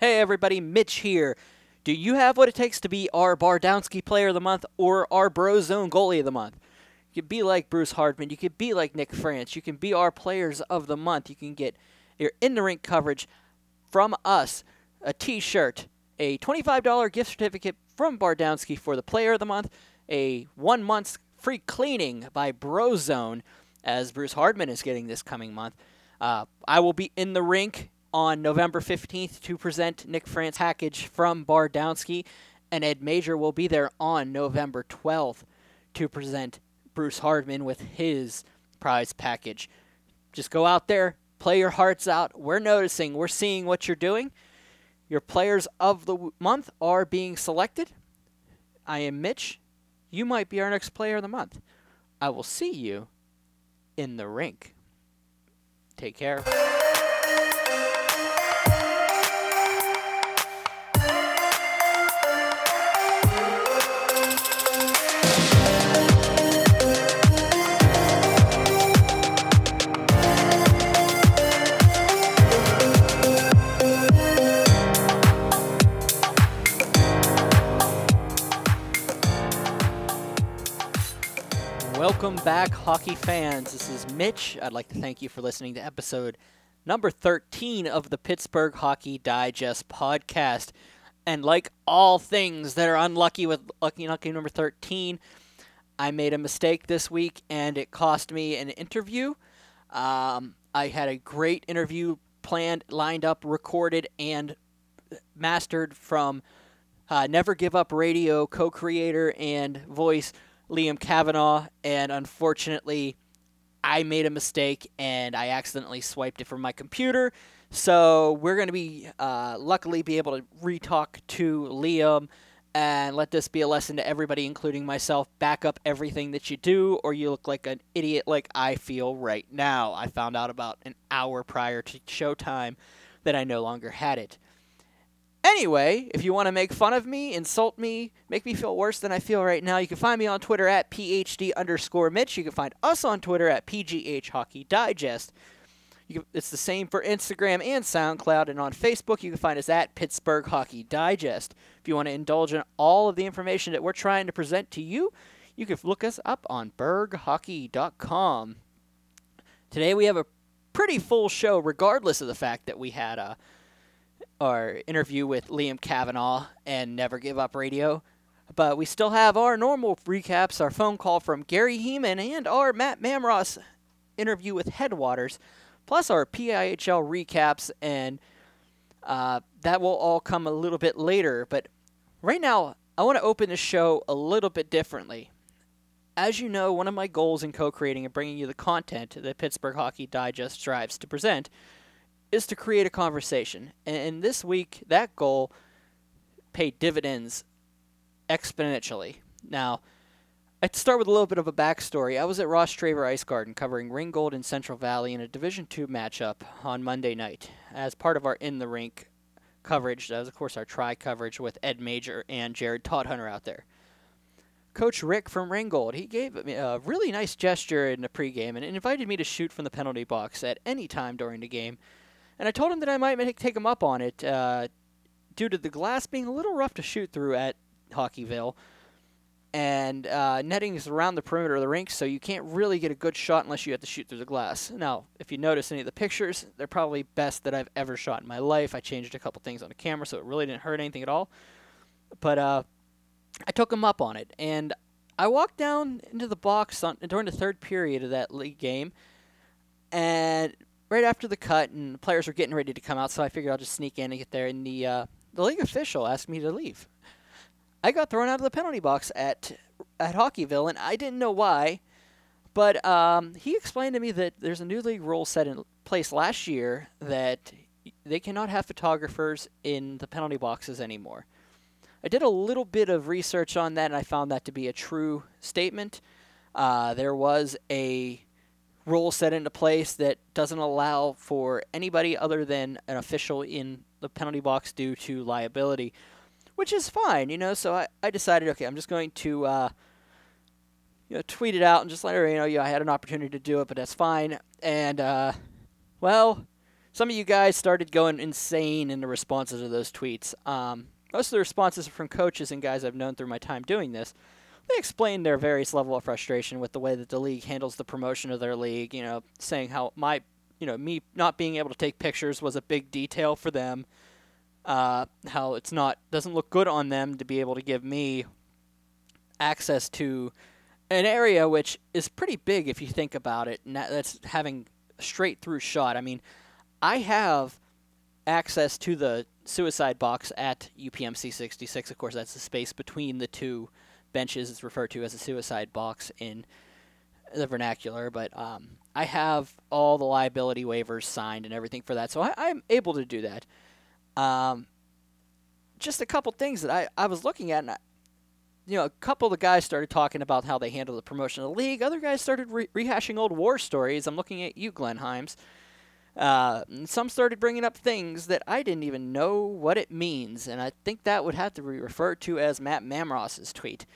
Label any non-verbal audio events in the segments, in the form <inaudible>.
Hey everybody, Mitch here. Do you have what it takes to be our Bardowski Player of the Month or our Brozone Goalie of the Month? You can be like Bruce Hardman. You can be like Nick France. You can be our Players of the Month. You can get your in the rink coverage from us, a T-shirt, a $25 gift certificate from Bardowski for the Player of the Month, a one month free cleaning by Brozone, as Bruce Hardman is getting this coming month. Uh, I will be in the rink on November 15th to present Nick France package from Bardowski, and Ed Major will be there on November 12th to present Bruce Hardman with his prize package. Just go out there, play your hearts out. We're noticing, we're seeing what you're doing. Your players of the month are being selected. I am Mitch. You might be our next player of the month. I will see you in the rink. Take care. Welcome back, hockey fans. This is Mitch. I'd like to thank you for listening to episode number 13 of the Pittsburgh Hockey Digest podcast. And like all things that are unlucky with lucky lucky number 13, I made a mistake this week and it cost me an interview. Um, I had a great interview planned, lined up, recorded, and mastered from uh, Never Give Up Radio co creator and voice Liam Kavanaugh, and unfortunately, I made a mistake and I accidentally swiped it from my computer. So we're going to be, uh, luckily, be able to retalk to Liam and let this be a lesson to everybody, including myself. Back up everything that you do, or you look like an idiot like I feel right now. I found out about an hour prior to showtime that I no longer had it. Anyway, if you want to make fun of me, insult me, make me feel worse than I feel right now, you can find me on Twitter at PhD underscore Mitch. You can find us on Twitter at PGH Hockey Digest. Can, it's the same for Instagram and SoundCloud. And on Facebook, you can find us at Pittsburgh Hockey Digest. If you want to indulge in all of the information that we're trying to present to you, you can look us up on berghockey.com. Today, we have a pretty full show, regardless of the fact that we had a our interview with Liam Kavanaugh and Never Give Up Radio. But we still have our normal recaps, our phone call from Gary Heeman, and our Matt Mamros interview with Headwaters, plus our PIHL recaps, and uh, that will all come a little bit later. But right now, I want to open the show a little bit differently. As you know, one of my goals in co creating and bringing you the content that Pittsburgh Hockey Digest strives to present is to create a conversation. And this week, that goal paid dividends exponentially. Now, I'd start with a little bit of a backstory. I was at Rostraver Ice Garden covering Ringgold and Central Valley in a Division II matchup on Monday night. As part of our in the rink coverage, that was of course our try coverage with Ed Major and Jared Todd Hunter out there. Coach Rick from Ringgold, he gave me a really nice gesture in the pregame and invited me to shoot from the penalty box at any time during the game and I told him that I might take him up on it uh, due to the glass being a little rough to shoot through at Hockeyville. And uh, netting is around the perimeter of the rink, so you can't really get a good shot unless you have to shoot through the glass. Now, if you notice any of the pictures, they're probably best that I've ever shot in my life. I changed a couple things on the camera, so it really didn't hurt anything at all. But uh, I took him up on it, and I walked down into the box on, during the third period of that league game, and right after the cut, and the players were getting ready to come out, so I figured I'll just sneak in and get there. And the uh, the league official asked me to leave. I got thrown out of the penalty box at at Hockeyville, and I didn't know why. But um, he explained to me that there's a new league rule set in place last year that they cannot have photographers in the penalty boxes anymore. I did a little bit of research on that, and I found that to be a true statement. Uh, there was a rule set into place that doesn't allow for anybody other than an official in the penalty box due to liability, which is fine, you know. So I, I decided, okay, I'm just going to uh, you know tweet it out and just let her you know yeah I had an opportunity to do it, but that's fine. And uh, well, some of you guys started going insane in the responses to those tweets. Um, most of the responses are from coaches and guys I've known through my time doing this. They explained their various level of frustration with the way that the league handles the promotion of their league. You know, saying how my, you know, me not being able to take pictures was a big detail for them. Uh, how it's not doesn't look good on them to be able to give me access to an area which is pretty big if you think about it. And that's having straight through shot. I mean, I have access to the suicide box at UPMC 66. Of course, that's the space between the two benches. It's referred to as a suicide box in the vernacular, but um, I have all the liability waivers signed and everything for that, so I, am able to do that. Um, just a couple things that I, I was looking at, and I, you know, a couple of the guys started talking about how they handle the promotion of the league. Other guys started re- rehashing old war stories. I'm looking at you, Glenn Himes. Uh, some started bringing up things that I didn't even know what it means, and I think that would have to be referred to as Matt Mamros's tweet.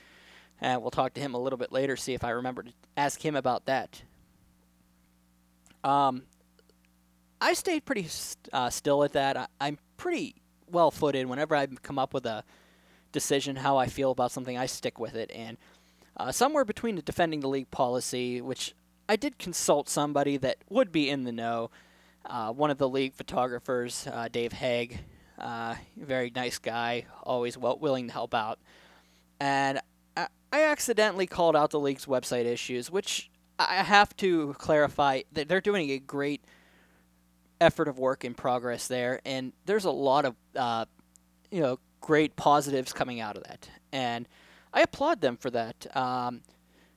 And we'll talk to him a little bit later, see if I remember to ask him about that. Um, I stayed pretty uh, still at that. I- I'm pretty well footed. Whenever I come up with a decision, how I feel about something, I stick with it. And uh, somewhere between the defending the league policy, which I did consult somebody that would be in the know, uh, one of the league photographers, uh, Dave Haig, uh, very nice guy, always well willing to help out. And I, I accidentally called out the league's website issues, which I have to clarify that they're doing a great effort of work in progress there, and there's a lot of uh, you know great positives coming out of that, and I applaud them for that. Um,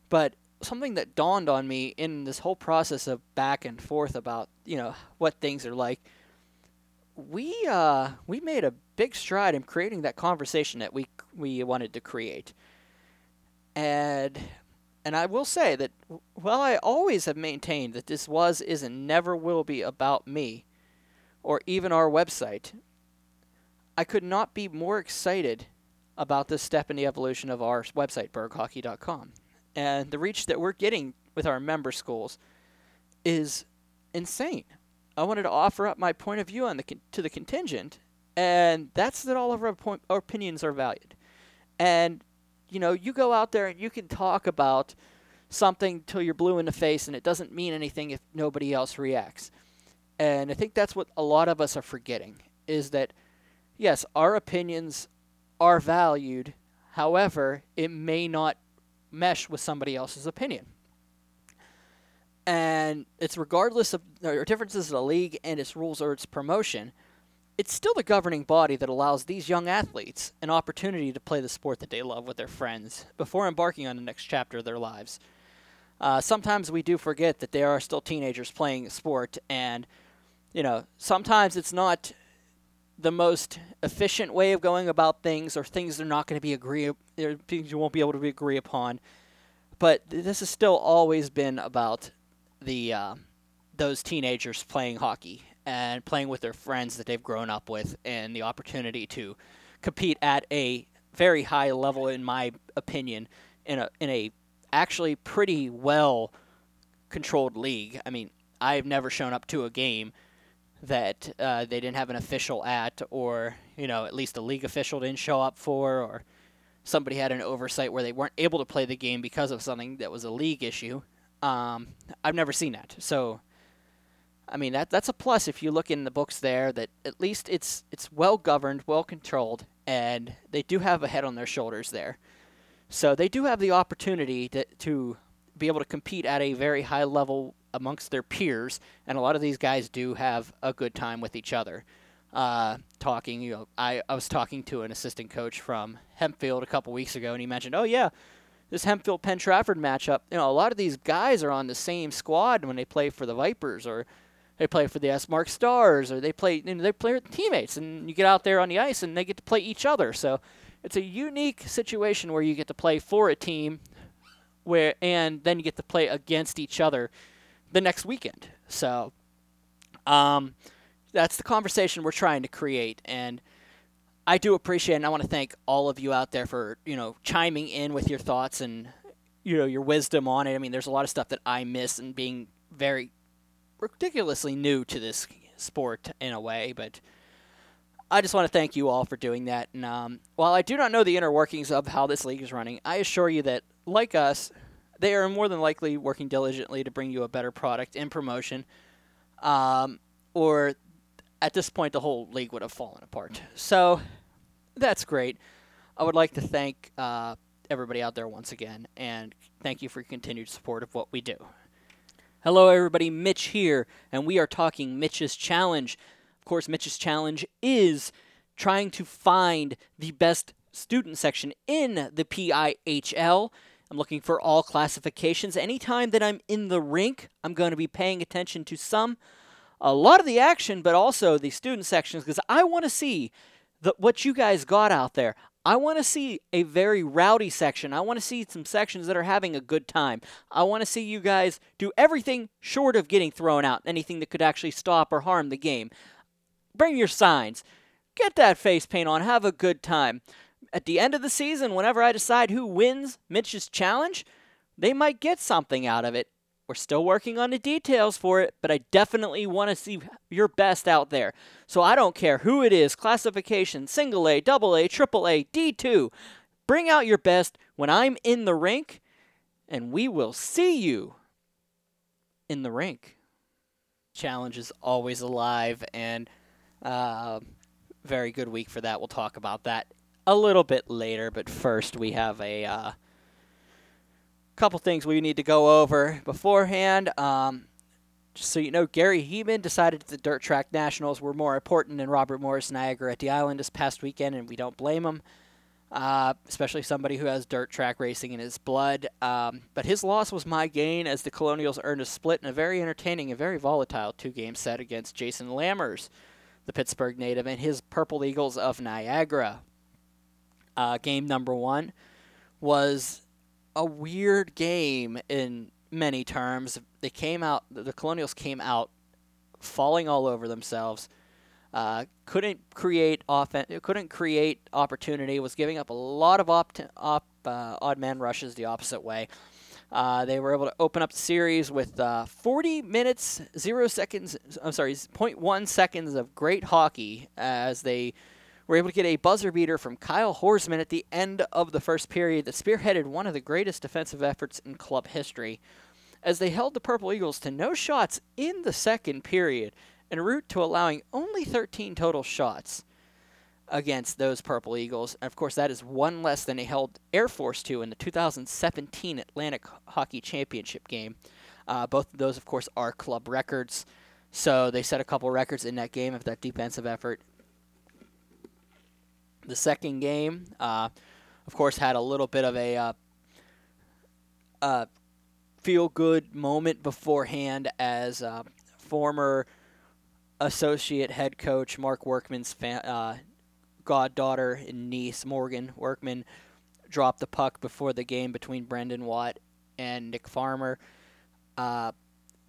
but something that dawned on me in this whole process of back and forth about you know what things are like we uh, we made a big stride in creating that conversation that we we wanted to create. And and I will say that while I always have maintained that this was is and never will be about me or even our website I could not be more excited about this step in the evolution of our website berghockey.com and the reach that we're getting with our member schools is insane. I wanted to offer up my point of view on the to the contingent, and that's that all of our, our opinions are valued. And you know, you go out there and you can talk about something till you're blue in the face, and it doesn't mean anything if nobody else reacts. And I think that's what a lot of us are forgetting is that yes, our opinions are valued. However, it may not mesh with somebody else's opinion. And it's regardless of or differences in the league and its rules or its promotion, it's still the governing body that allows these young athletes an opportunity to play the sport that they love with their friends before embarking on the next chapter of their lives. Uh, sometimes we do forget that they are still teenagers playing sport, and you know sometimes it's not the most efficient way of going about things, or things they're not going to be agree, things you won't be able to agree upon. But this has still always been about the uh, those teenagers playing hockey and playing with their friends that they've grown up with, and the opportunity to compete at a very high level, in my opinion, in a in a actually pretty well controlled league. I mean, I've never shown up to a game that uh, they didn't have an official at, or you know, at least a league official didn't show up for, or somebody had an oversight where they weren't able to play the game because of something that was a league issue. Um, I've never seen that, so I mean that that's a plus if you look in the books there that at least it's it's well governed, well controlled, and they do have a head on their shoulders there. So they do have the opportunity to to be able to compete at a very high level amongst their peers, and a lot of these guys do have a good time with each other. Uh, talking, you know, I, I was talking to an assistant coach from Hempfield a couple weeks ago, and he mentioned, oh yeah, this Hempfield Penn Trafford matchup. You know, a lot of these guys are on the same squad when they play for the Vipers, or they play for the Esmark Stars, or they play you know, they play with teammates, and you get out there on the ice and they get to play each other. So it's a unique situation where you get to play for a team, where and then you get to play against each other the next weekend. So, um, that's the conversation we're trying to create, and I do appreciate, and I want to thank all of you out there for you know chiming in with your thoughts and you know your wisdom on it. I mean, there's a lot of stuff that I miss, and being very ridiculously new to this sport in a way, but I just want to thank you all for doing that. And um, while I do not know the inner workings of how this league is running, I assure you that, like us, they are more than likely working diligently to bring you a better product in promotion. Um, or at this point, the whole league would have fallen apart. So that's great. I would like to thank uh, everybody out there once again, and thank you for your continued support of what we do. Hello, everybody. Mitch here, and we are talking Mitch's Challenge. Course, Mitch's Challenge is trying to find the best student section in the PIHL. I'm looking for all classifications. Anytime that I'm in the rink, I'm going to be paying attention to some, a lot of the action, but also the student sections because I want to see the, what you guys got out there. I want to see a very rowdy section. I want to see some sections that are having a good time. I want to see you guys do everything short of getting thrown out, anything that could actually stop or harm the game. Bring your signs. Get that face paint on. Have a good time. At the end of the season, whenever I decide who wins Mitch's challenge, they might get something out of it. We're still working on the details for it, but I definitely want to see your best out there. So I don't care who it is classification, single A, double A, triple A, D2. Bring out your best when I'm in the rink, and we will see you in the rink. Challenge is always alive, and uh, very good week for that. We'll talk about that a little bit later, but first we have a. Uh, couple things we need to go over beforehand. Um, just so you know, Gary Heeman decided that the Dirt Track Nationals were more important than Robert Morris Niagara at the Island this past weekend, and we don't blame him. Uh, especially somebody who has dirt track racing in his blood. Um, but his loss was my gain as the Colonials earned a split in a very entertaining and very volatile two game set against Jason Lammers, the Pittsburgh native, and his Purple Eagles of Niagara. Uh, game number one was a weird game in many terms. They came out, the Colonials came out falling all over themselves. Uh, couldn't create offense, couldn't create opportunity. Was giving up a lot of op, op uh, odd man rushes the opposite way. Uh, they were able to open up the series with uh, 40 minutes, zero seconds. I'm sorry, 0.1 seconds of great hockey as they were able to get a buzzer beater from Kyle Horsman at the end of the first period that spearheaded one of the greatest defensive efforts in club history as they held the Purple Eagles to no shots in the second period en route to allowing only 13 total shots against those Purple Eagles. And of course, that is one less than they held Air Force to in the 2017 Atlantic Hockey Championship game. Uh, both of those, of course, are club records. So they set a couple records in that game of that defensive effort the second game, uh, of course, had a little bit of a uh, uh, feel good moment beforehand as uh, former associate head coach Mark Workman's fa- uh, goddaughter and niece, Morgan Workman, dropped the puck before the game between Brendan Watt and Nick Farmer. Uh,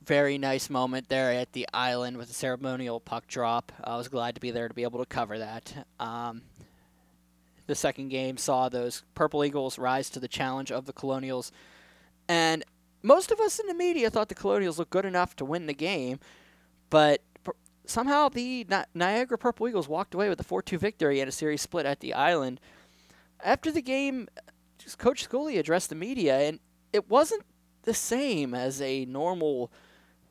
very nice moment there at the island with the ceremonial puck drop. I was glad to be there to be able to cover that. Um, the second game saw those Purple Eagles rise to the challenge of the Colonials. And most of us in the media thought the Colonials looked good enough to win the game, but somehow the Niagara Purple Eagles walked away with a 4 2 victory and a series split at the island. After the game, Coach Schooley addressed the media, and it wasn't the same as a normal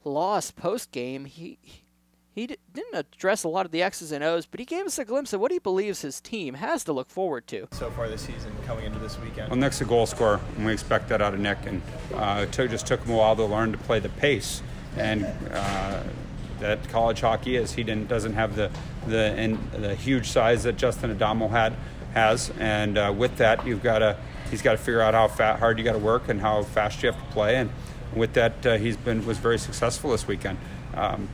loss post game. He he d- didn't address a lot of the X's and O's, but he gave us a glimpse of what he believes his team has to look forward to. So far this season, coming into this weekend. Well, Nick's a goal scorer, and we expect that out of Nick. And uh, it took, just took him a while to learn to play the pace. And uh, that college hockey is he didn't doesn't have the the and the huge size that Justin Adamo had has, and uh, with that you've got to he's got to figure out how fat, hard you got to work and how fast you have to play. And with that, uh, he's been was very successful this weekend. Um,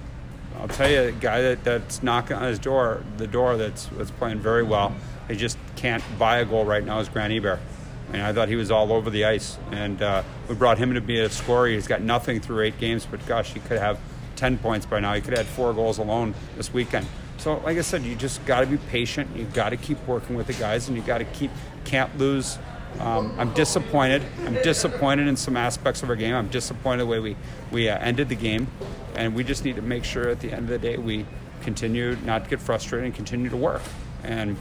I'll tell you, a guy that, that's knocking on his door, the door that's, that's playing very well, he just can't buy a goal right now is Grant. I mean, I thought he was all over the ice, and uh, we brought him to be a scorer. He's got nothing through eight games, but gosh, he could have 10 points by now. He could have had four goals alone this weekend. So, like I said, you just got to be patient. You got to keep working with the guys, and you got to keep can't lose. Um, I'm disappointed. I'm disappointed in some aspects of our game. I'm disappointed the way we we uh, ended the game and we just need to make sure at the end of the day we continue not to get frustrated and continue to work. And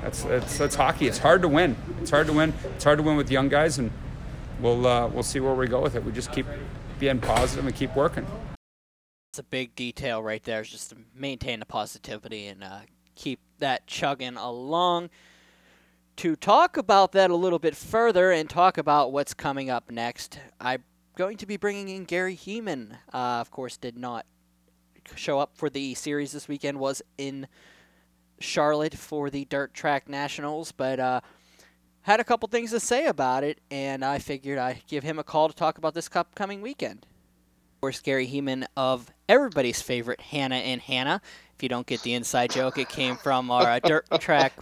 that's that's, that's hockey. It's hard to win. It's hard to win. It's hard to win with young guys, and we'll uh, we'll see where we go with it. We just keep being positive and keep working. It's a big detail right there, is just to maintain the positivity and uh, keep that chugging along. To talk about that a little bit further and talk about what's coming up next, I'm going to be bringing in Gary Heeman. Uh, of course, did not show up for the series this weekend, was in Charlotte for the Dirt Track Nationals, but uh, had a couple things to say about it, and I figured I'd give him a call to talk about this upcoming weekend. Course, Gary Heeman of everybody's favorite Hannah and Hannah. If you don't get the inside joke, it came from our uh, Dirt <laughs> Track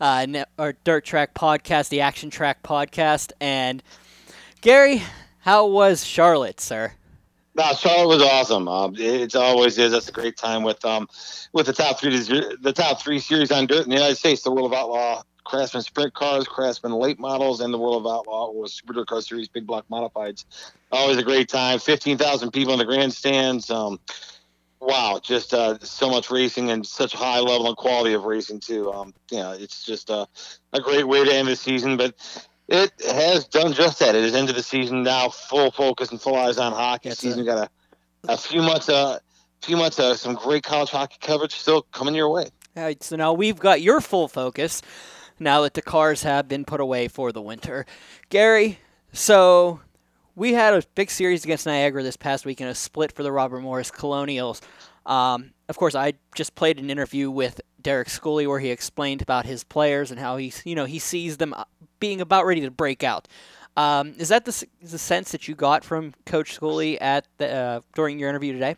uh, ne- our Dirt Track podcast, the Action Track podcast. And Gary, how was Charlotte, sir? No, Charlotte was awesome. Um, it always is. That's a great time with um, with the top three the top three series on dirt in the United States: the World of Outlaw Craftsman Sprint Cars, Craftsman Late Models, and the World of Outlaw or Super Dirt Car Series Big Block Modifieds. Always a great time. Fifteen thousand people in the grandstands. Um, wow, just uh, so much racing and such high level and quality of racing too. Um, yeah, it's just uh, a great way to end the season, but it has done just that. It is into the season now, full focus and full eyes on hockey That's season. it. Got a, a few months, uh, few months, uh, some great college hockey coverage still coming your way. All right, so now we've got your full focus now that the cars have been put away for the winter. Gary, so we had a big series against Niagara this past week weekend, a split for the Robert Morris Colonials. Um, of course, I just played an interview with Derek Schooley where he explained about his players and how he's, you know, he sees them uh, being about ready to break out. Um, is that the, the sense that you got from Coach Schooley at the, uh, during your interview today?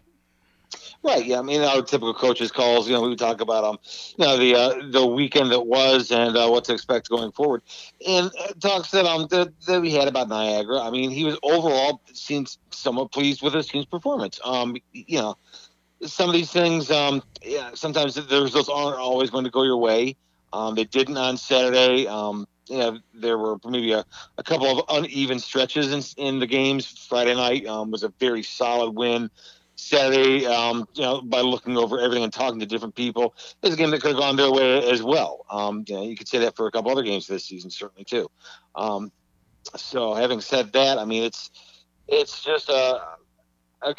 Right. Yeah. I mean, our typical coaches calls. You know, we talk about um, you know, the uh, the weekend that was and uh, what to expect going forward. And uh, talks that um that, that we had about Niagara. I mean, he was overall seems somewhat pleased with his team's performance. Um, you know, some of these things, um, yeah, sometimes the results aren't always going to go your way. Um, they didn't on Saturday. Um, you know, there were maybe a, a couple of uneven stretches in, in the games. Friday night um, was a very solid win. Saturday, um, you know, by looking over everything and talking to different people, is a game that could have gone their way as well. Um, you know, you could say that for a couple other games this season, certainly too. Um, so, having said that, I mean, it's it's just a, a,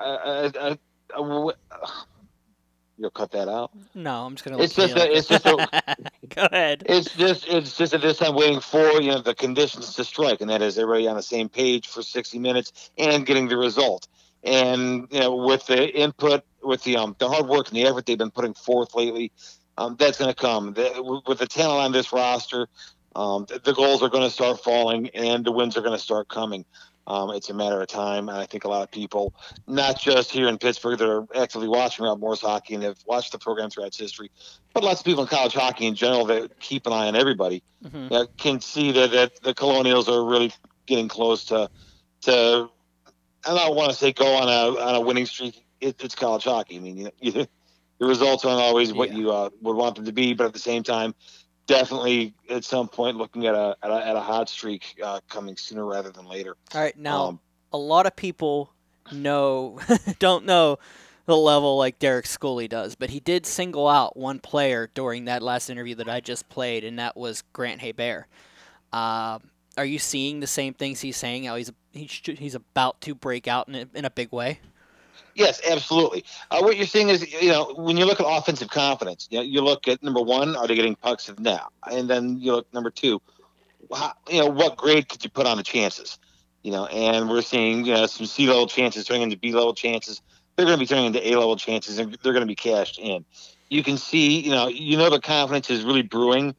a, a, a, <sighs> you'll cut that out. No, I'm just gonna. It's just a- it's just a. <laughs> Go ahead. It's just it's just at this time waiting for you know the conditions to strike, and that is everybody on the same page for 60 minutes and getting the result. And you know, with the input, with the um the hard work and the effort they've been putting forth lately, um, that's going to come. The, with the talent on this roster, um, the, the goals are going to start falling and the wins are going to start coming. Um, it's a matter of time, and I think a lot of people, not just here in Pittsburgh, that are actively watching Rob Morris hockey and have watched the program throughout its history, but lots of people in college hockey in general that keep an eye on everybody Mhm. uh, can see that, that the Colonials are really getting close to to. I don't want to say go on a on a winning streak. It, it's college hockey. I mean, you, you, <laughs> the results aren't always what Yeah. you uh, would want them to be, but at the same time, definitely at some point looking at a at a, at a hot streak uh, coming sooner rather than later. All right, now Um, a lot of people know <laughs> don't know the level like Derek Schooley does, but he did single out one player during that last interview that I just played, and that was Grant Hebert. Um, are you seeing the same things he's saying? How he's he's about to break out in a, in a big way? Yes, absolutely. Uh, what you're seeing is, you know, when you look at offensive confidence, you, know, you look at number one, are they getting pucks the? And then you look number two, how, you know, what grade could you put on the chances? You know, and we're seeing, you know, some C level chances turning into B level chances. They're going to be turning into A level chances, and they're going to be cashed in. You can see, you know, you know, the confidence is really brewing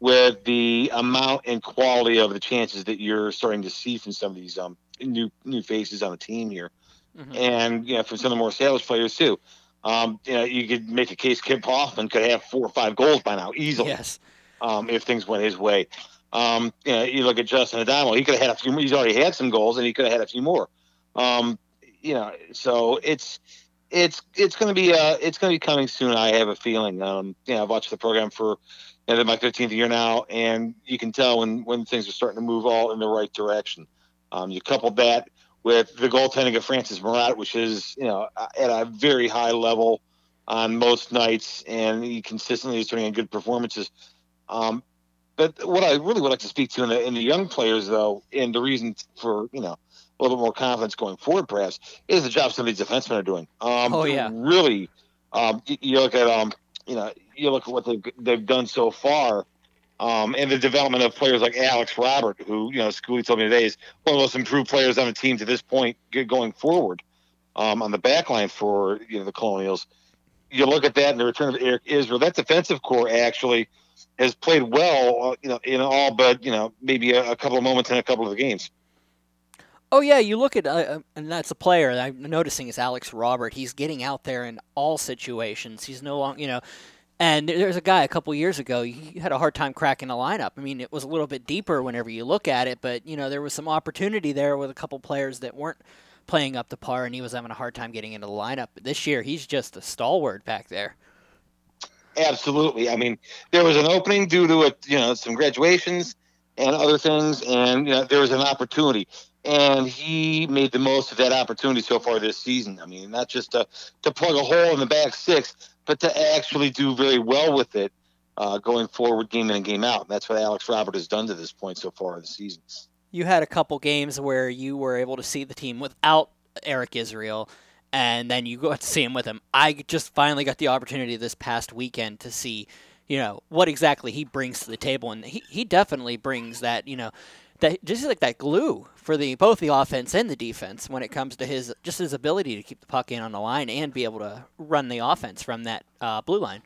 with the amount and quality of the chances that you're starting to see from some of these um, new new faces on the team here Mhm. and you know from some of the more established players too. Um, you know, you could make a case Kip Hoffman could have four or five goals by now easily Yes. um, if things went his way. Um, you know, you look at Justin Adamo; he could have had a few. He's already had some goals, and he could have had a few more. Um, you know, so it's it's it's going to be uh it's going to be coming soon. I have a feeling. Um, you know, I've watched the program for you know, my 15th year now, and you can tell when when things are starting to move all in the right direction. Um, you couple that with the goaltending of Francis Marotte, which is you know at a very high level on most nights, and he consistently is turning in good performances. Um, but what I really would like to speak to in the in the young players, though, and the reason for you know a little bit more confidence going forward, perhaps, is the job some of these defensemen are doing. Um, oh yeah, really. Um, you, you look at um, you know, you look at what they've they've done so far. Um, and the development of players like Alex Robert, who you know, Schooley told me today is one of the most improved players on the team to this point going forward um, on the back line for you know the Colonials. You look at that and the return of Eric Israel. That defensive core actually has played well, uh, you know, in all but you know maybe a, a, couple of moments in a couple of the games. Oh yeah, you look at uh, uh and that's a player that I'm noticing is Alex Robert. He's getting out there in all situations. He's no longer, you know, and there's a guy a couple years ago. He had a hard time cracking a lineup. I mean, it was a little bit deeper whenever you look at it, but you know there was some opportunity there with a couple players that weren't playing up to par, and he was having a hard time getting into the lineup. But this year, he's just a stalwart back there. Absolutely. I mean, there was an opening due to it, you know, some graduations and other things, and you know, there was an opportunity, and he made the most of that opportunity so far this season. I mean, not just to to plug a hole in the back six, but to actually do very well with it uh, going forward, game in and game out. And that's what Alex Robert has done to this point so far in the season. You had a couple games where you were able to see the team without Eric Israel and then you got to see him with him. I just finally got the opportunity this past weekend to see, you know, what exactly he brings to the table, and he, he definitely brings that, you know, that just like that glue for the both the offense and the defense when it comes to his just his ability to keep the puck in on the line and be able to run the offense from that uh, blue line.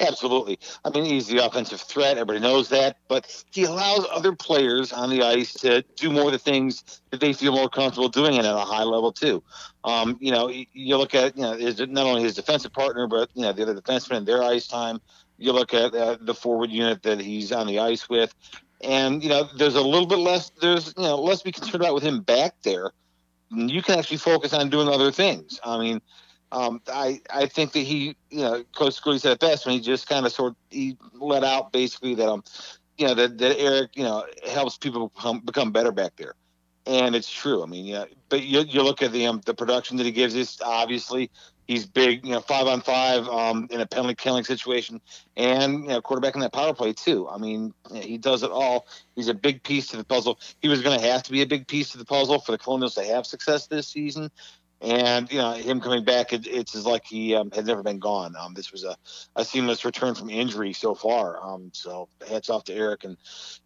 Absolutely. I mean, he's the offensive threat. Everybody knows that. But he allows other players on the ice to do more of the things that they feel more comfortable doing it at a high level, too. Um, you know, you look at, you know, not only his defensive partner, but, you know, the other defensemen and their ice time. You look at uh, the forward unit that he's on the ice with. And, you know, there's a little bit less, there's, you know, less to be concerned about with him back there. You can actually focus on doing other things. I mean, um, I I think that he, you know, Coach Schooley said it best when he just kind of sort he let out basically that um, you know, that, that Eric, you know, helps people become, become better back there, and it's true. I mean, yeah, but you, you look at the um, the production that he gives us. Obviously, he's big, you know, five on five um, in a penalty killing situation, and you know, quarterback in that power play too. I mean, he does it all. He's a big piece to the puzzle. He was going to have to be a big piece to the puzzle for the Colonials to have success this season and you know him coming back, it, it's as like he um, had never been gone. Um, this was a, a seamless return from injury so far. Um, so hats off to Eric and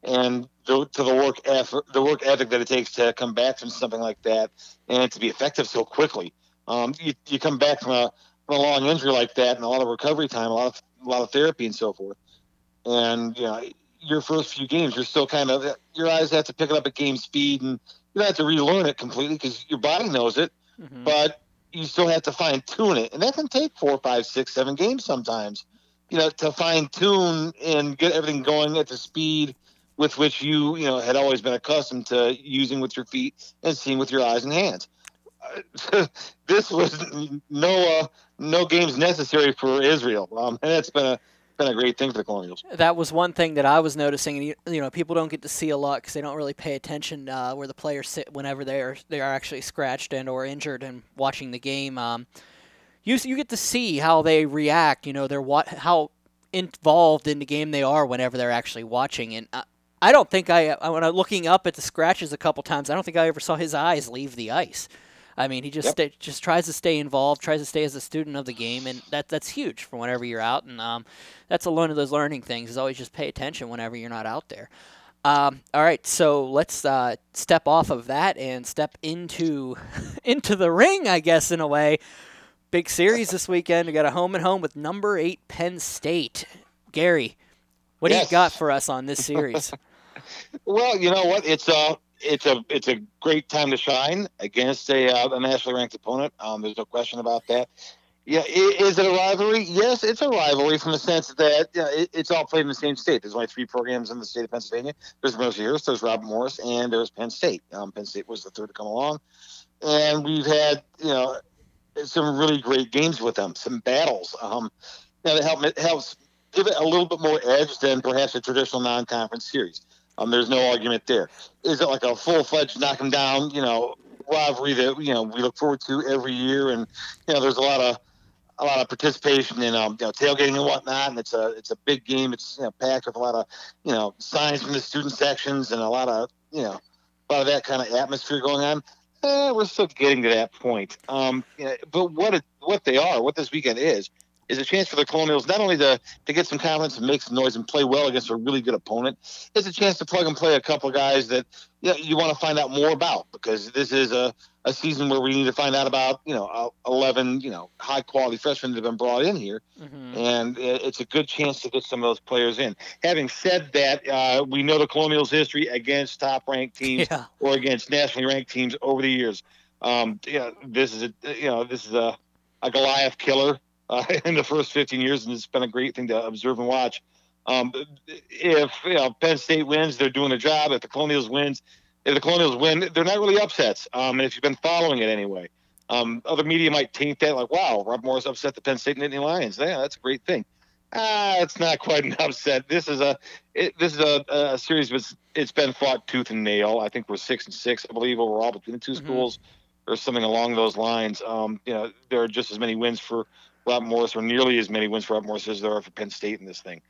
and the, to the work effort, the work ethic that it takes to come back from something like that and to be effective so quickly. Um, you, you come back from a, from a long injury like that and a lot of recovery time, a lot of a lot of therapy and so forth. And you know your first few games, you're still kind of your eyes have to pick it up at game speed and you don't have to relearn it completely because your body knows it mm-hmm. but you still have to fine tune it, and that can take four, five, six, seven games sometimes. You know, to fine tune and get everything going at the speed with which you, you know, had always been accustomed to using with your feet and seeing with your eyes and hands. Uh, <laughs> this was no uh, no games necessary for Israel, um, and it's been a been a great thing for the Colonials. That was one thing that I was noticing, and you, you know, people don't get to see a lot because they don't really pay attention uh, where the players sit whenever they are they are actually scratched and or injured and watching the game. Um, you you get to see how they react. You know, they're what how involved in the game they are whenever they're actually watching. And I, I don't think I when I'm looking up at the scratches a couple times, I don't think I ever saw his eyes leave the ice. I mean, he just yep. stay, just tries to stay involved, tries to stay as a student of the game, and that that's huge for whenever you're out. And um, that's a one of those learning things is always just pay attention whenever you're not out there. Um, all right, so let's uh, step off of that and step into <laughs> into the ring, I guess, in a way. Big series this weekend. We got a home and home with number eight Penn State. Gary, what yes. do you got for us on this series? <laughs> well, you know what? It's uh it's a it's a great time to shine against a, uh, a nationally ranked opponent. Um, there's no question about that. Yeah, is it a rivalry? Yes, it's a rivalry from the sense that it's all played in the same state. There's only three programs in the state of Pennsylvania. There's Mercyhurst, there's Robert Morris, and there's Penn State. Um, Penn State was the third to come along, and we've had you know some really great games with them, some battles. Um, that help helps give it a little bit more edge than perhaps a traditional non-conference series. Um, there's no argument there. Is it like a full fledged knock them down, you know, rivalry that you know we look forward to every year, and you know there's a lot of a lot of participation in um, you know, tailgating and whatnot, and it's a it's a big game. It's you know, packed with a lot of you know signs from the student sections and a lot of you know a lot of that kind of atmosphere going on. Eh, we're still getting to that point. Um, you know, but what it, what they are, what this weekend is, is a chance for the Colonials not only to, to get some confidence and make some noise and play well against a really good opponent, it's a chance to plug and play a couple of guys that you, know, you want to find out more about because this is a, a season where we need to find out about, you know, 11, you know, high quality freshmen that have been brought in here. Mm-hmm. And it's a good chance to get some of those players in. Having said that, uh, we know the Colonials' history against top ranked teams yeah. or against nationally ranked teams over the years. Um, know, this is a, you know, this is a, a Goliath killer uh, <laughs> in the first 15 years, and it's been a great thing to observe and watch. Um, if you know, Penn State wins, they're doing a job. If the Colonials wins, if the Colonials win, they're not really upsets. Um, and if you've been following it anyway, um, other media might taint that like, "Wow, Rob Morris upset the Penn State Nittany Lions." Yeah, that's a great thing. Ah, it's not <laughs> quite an upset. This is a it, this is a, a series. It's, it's been fought tooth and nail. I think we're six and six, I believe, overall between the 2 mm-hmm. schools, or something along those lines. Um, you know, there are just as many wins for Rob Morris, or nearly as many wins for Rob Morris as there are for Penn State in this thing.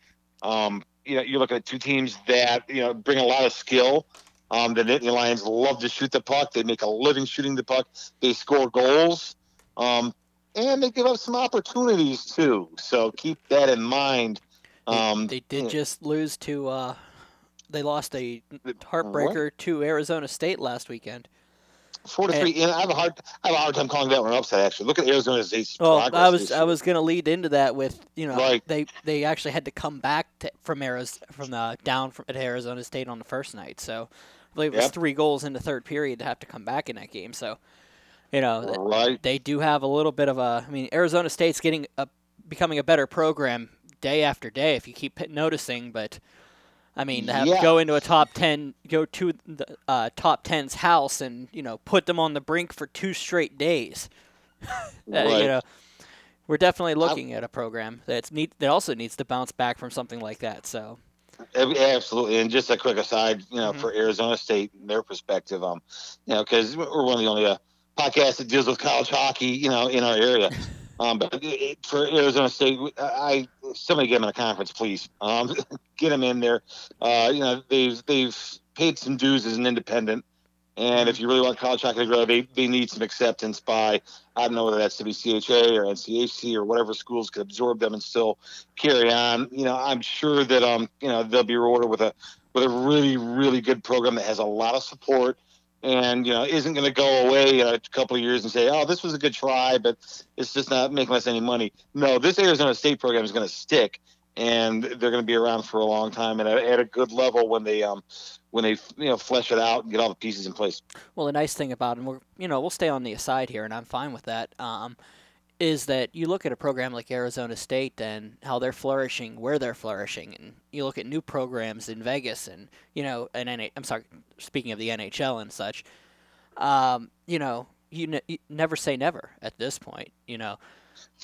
Um, you know, you look at two teams that you know bring a lot of skill. Um, the Nittany Lions love to shoot the puck. They make a living shooting the puck. They score goals, um, and they give up some opportunities too. So keep that in mind. Um, they, they, did just lose to. Uh, they lost a heartbreaker what? to Arizona State last weekend. Four to and, three. And I have a hard, I have a hard time calling that one upset. Actually, look at Arizona State's well, I was, I was going to lead into that with you know right. they they actually had to come back to, from Arizona from the down from, at Arizona State on the first night. So I believe it was yep. three goals in the third period to have to come back in that game. So you know right. they do have a little bit of a. I mean, Arizona State's getting a becoming a better program day after day if you keep noticing, but I mean, have, yeah. go into a top ten, go to the uh, top ten's house, and you know, put them on the brink for two straight days. right. <laughs> uh, you know, we're definitely looking I, at a program that's need that also needs to bounce back from something like that. So, absolutely. And just a quick aside, you know, mm-hmm. for Arizona State, and their perspective, um, you know, because we're one of the only uh, podcasts that deals with college hockey, you know, in our area. <laughs> Um, but it, for Arizona State, I somebody get them in a conference, please. Um, <laughs> get them in there. Uh, you know, they've they've paid some dues as an independent, and if you really want college hockey to grow, they, they need some acceptance by I don't know whether that's WCHA or NCHC or whatever schools could absorb them and still carry on. You know, I'm sure that um you know they'll be rewarded with a with a really really good program that has a lot of support and you know isn't going to go away a couple of years and say, "Oh, this was a good try, but it's just not making us any money." No, this Arizona State program is going to stick, and they're going to be around for a long time and at a good level when they um when they you know flesh it out and get all the pieces in place. Well, the nice thing about and we're you know we'll stay on the aside here, and I'm fine with that. Um, is that you look at a program like Arizona State and how they're flourishing, where they're flourishing, and you look at new programs in Vegas and you know, and NA, I'm sorry, speaking of the NHL and such, um, you know, you, ne- you, never say never at this point. You know,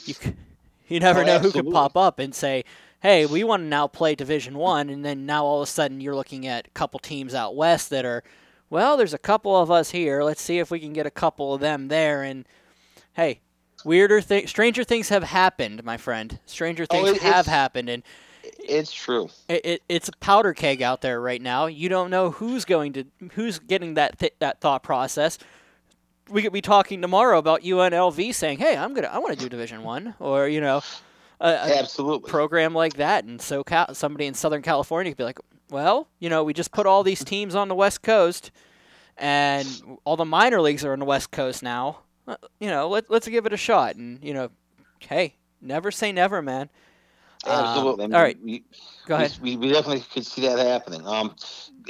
you <laughs> you never oh, know absolutely. who could pop up and say, "Hey, we want to now play Division One," and then now all of a sudden you're looking at a couple teams out west that are, well, there's a couple of us here. Let's see if we can get a couple of them there, and hey, Weirder things, stranger things have happened, my friend. Stranger oh, things oh, it, have happened, and it's true. It, it, it's a powder keg out there right now. You don't know who's going to, who's getting that th- that thought process. We could be talking tomorrow about UNLV saying, "Hey, I'm gonna, I want to do Division One," or you know, a, a absolutely program like that, and so Cal- somebody in Southern California could be like, "Well, you know, we just put all these teams on the West Coast." and all the minor leagues are on the West Coast now. You know, let, let's give it a shot. And, you know, hey, never say never, man. Absolutely. Um, all right. We, Go ahead. We, we definitely could see that happening. Um,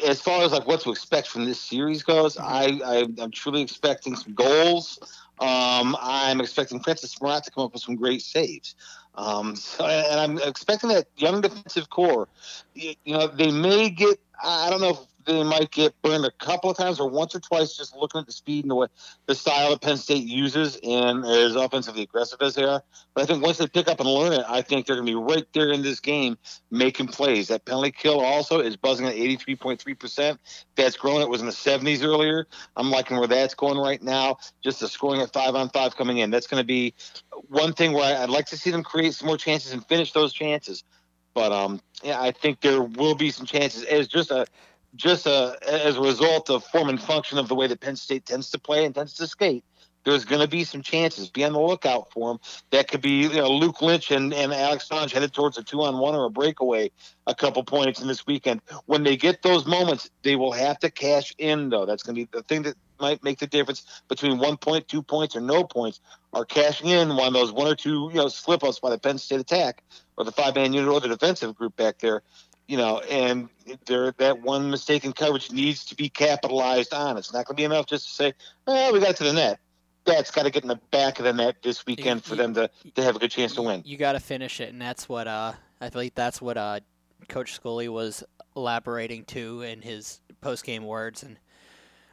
as far as like what to expect from this series goes, mm-hmm. I, I am truly expecting some goals. Um, I'm expecting Francis Marotte to come up with some great saves. Um, so, and I'm expecting that young defensive core. You, you know, they may get. I don't know if they might get burned a couple of times or once or twice just looking at the speed and the way the style that Penn State uses and as offensively aggressive as they are. But I think once they pick up and learn it, I think they're going to be right there in this game making plays. That penalty kill also is buzzing at 83.3%. That's grown. It was in the 70s earlier. I'm liking where that's going right now. Just the scoring at five on five coming in. That's going to be one thing where I'd like to see them create some more chances and finish those chances. But um, yeah, I think there will be some chances as just a just uh, a, as a result of form and function of the way that Penn State tends to play and tends to skate. There's going to be some chances. Be on the lookout for them. That could be you know, Luke Lynch and, and Alex Songe headed towards a two on one or a breakaway a couple points in this weekend. When they get those moments, they will have to cash in, though. That's going to be the thing that might make the difference between one point, two points, or no points, are cashing in on those one or two you know slip ups by the Penn State attack or the five man unit or the defensive group back there you know, and there that one mistaken coverage needs to be capitalized on. It's not going to be enough just to say, "Oh, we got to the net." That's got to get in the back of the net this weekend for them to, to have a good chance to win. You got to finish it, and that's what uh, I believe that's what uh, Coach Schooley was elaborating to in his post game words, and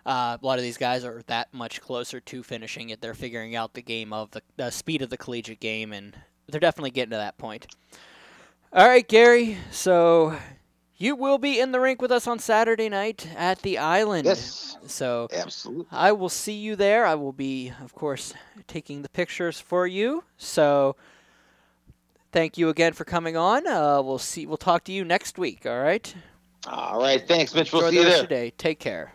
uh, a lot of these guys are that much closer to finishing it. They're figuring out the game of the, the speed of the collegiate game, and they're definitely getting to that point. All right, Gary. So you will be in the rink with us on Saturday night at the Island. Yes. So absolutely, I will see you there. I will be, of course, taking the pictures for you. So thank you again for coming on. Uh, we'll see. We'll talk to you next week. All right. All right. Thanks, Mitch. We'll Enjoy see the you there. of your day. Take care.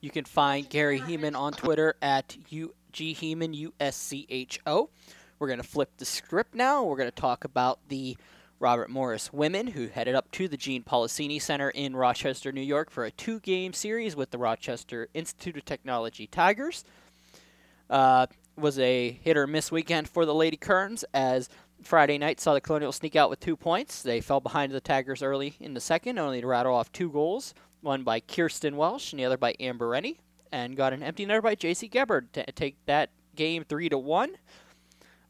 You can find Gary Heeman on Twitter at U G Heeman U S C H O. We're gonna flip the script now. We're gonna talk about the Robert Morris women who headed up to the Gene Polisseni Center in Rochester, New York for a two game series with the Rochester Institute of Technology Tigers. Uh, was a hit or miss weekend for the Lady Kerns as Friday night saw the Colonials sneak out with two points. They fell behind the Tigers early in the second, only to rattle off two goals, one by Kirsten Welsh and the other by Amber Rennie, and got an empty netter by Jaycee Gebhard to take that game three to one.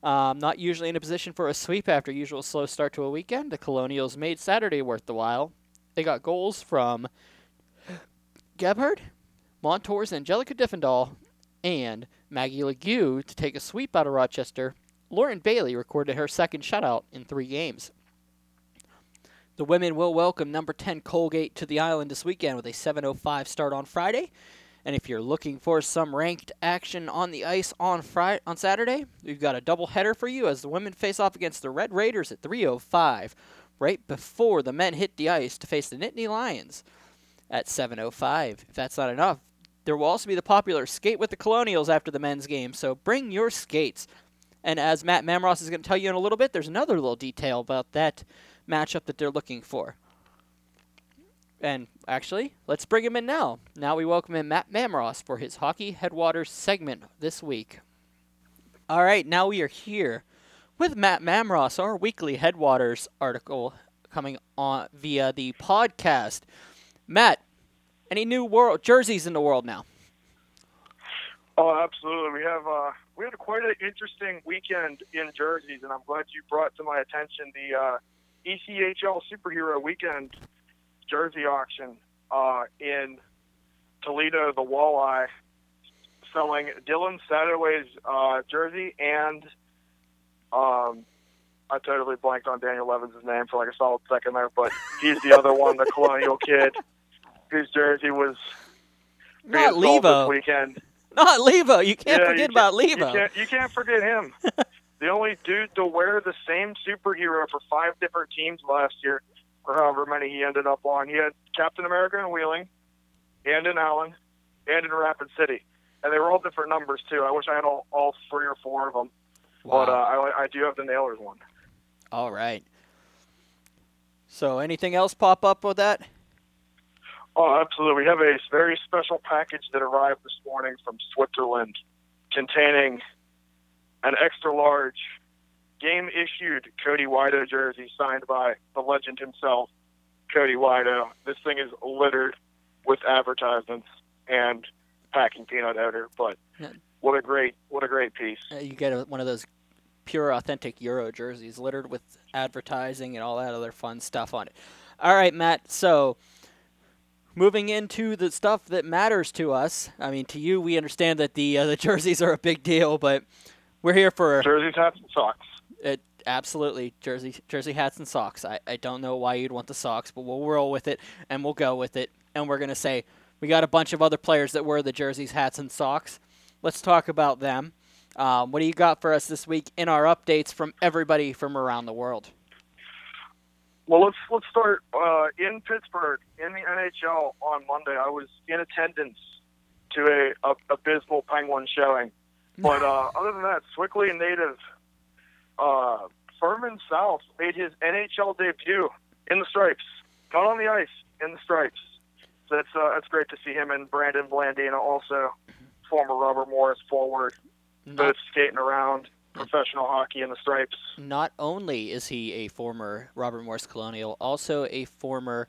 Um, not usually in a position for a sweep after usual slow start to a weekend. The Colonials made Saturday worth the while. They got goals from Gebhard, Montours, Angelica Diffendahl, and Maggie Legue to take a sweep out of Rochester. Lauren Bailey recorded her second shutout in three games. The women will welcome number 10 Colgate to the island this weekend with a 7:05 start on Friday. And if you're looking for some ranked action on the ice on Friday on Saturday, we've got a double header for you as the women face off against the Red Raiders at 3:05, right before the men hit the ice to face the Nittany Lions at 7:05. If that's not enough, there will also be the popular skate with the Colonials after the men's game. So bring your skates. And as Matt Mamros is going to tell you in a little bit, there's another little detail about that matchup that they're looking for. And actually, let's bring him in now. Now we welcome in Matt Mamros for his Hockey Headwaters segment this week. All right, now we are here with Matt Mamros, our weekly Headwaters article coming on via the podcast. Matt, any new world jerseys in the world now? Oh, absolutely. We have uh, we had quite an interesting weekend in jerseys, and I'm glad you brought to my attention the uh, ECHL Superhero Weekend jersey auction uh, in Toledo, the Walleye, selling Dylan Sadowy's uh, jersey and um, I totally blanked on Daniel Leavens' name for like a solid second there, but he's the other one, the Colonial kid, whose jersey was being Not sold this Levo. weekend. Not Levo. You can't Yeah, forget you about can't- Levo. You can't, you can't forget him. <laughs> the only dude to wear the same superhero for five different teams last year, or however many he ended up on. He had Captain America in Wheeling, and in Allen, and in Rapid City. And they were all different numbers, too. I wish I had all, all three or four of them. But uh, I, I do have the Nailers one. All right. So, anything else pop up with that? Oh, absolutely. We have a very special package that arrived this morning from Switzerland containing an extra large game issued Cody Wydo jersey signed by the legend himself, Cody Wydo. This thing is littered with advertisements and packing peanut odor, but what a great what a great piece. Uh, you get a, one of those pure, authentic Euro jerseys littered with advertising and all that other fun stuff on it. All right, Matt. So, moving into the stuff that matters to us. I mean, to you, we understand that the uh, <laughs> the jerseys are a big deal, but we're here for jerseys, hats, and socks. Absolutely jersey jersey hats and socks. I, I don't know why you'd want the socks, but we'll roll with it and we'll go with it. And we're gonna say we got a bunch of other players that wear the jerseys, hats, and socks. Let's talk about them. Um, what do you got for us this week in our updates from everybody from around the world? Well, let's let's start uh, in Pittsburgh in the NHL on Monday. I was in attendance to a, a abysmal Penguin showing, <laughs> but uh, other than that, Sewickley native uh, Furman South made his NHL debut in the stripes, not on the ice, in the stripes. So that's uh, that's great to see him and Brandon Blandina, also former Robert Morris forward, both skating around professional hockey in the stripes. Not only is he a former Robert Morris Colonial, also a former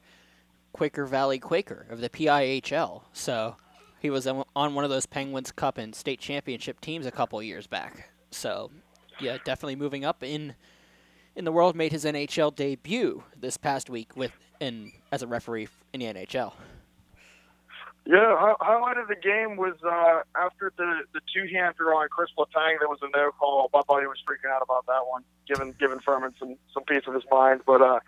Quaker Valley Quaker of the PIHL. So he was on one of those Penguins Cup and state championship teams a couple years back. So yeah, definitely moving up in in the world. Made his NHL debut this past week with in as a referee in the NHL. Yeah, highlight of the game was uh, after the the two hander on Chris Letang. There was a no call. My buddy was freaking out about that one, giving giving Furman some some peace of his mind. But uh,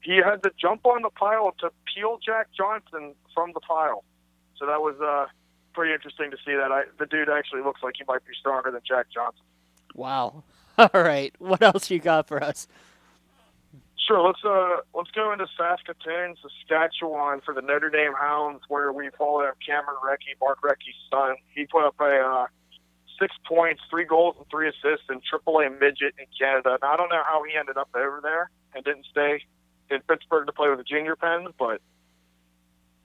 he had to jump on the pile to peel Jack Johnson from the pile. So that was uh, pretty interesting to see that. I, the dude actually looks like he might be stronger than Jack Johnson. Wow. <laughs> All right. What else you got for us? Sure. Let's uh let's go into Saskatoon, Saskatchewan for the Notre Dame Hounds, where we followed up Cameron Recchi, Mark Recchi's son. He put up a uh, six points, three goals, and three assists in AAA midget in Canada. Now I don't know how he ended up over there and didn't stay in Pittsburgh to play with the junior pens, but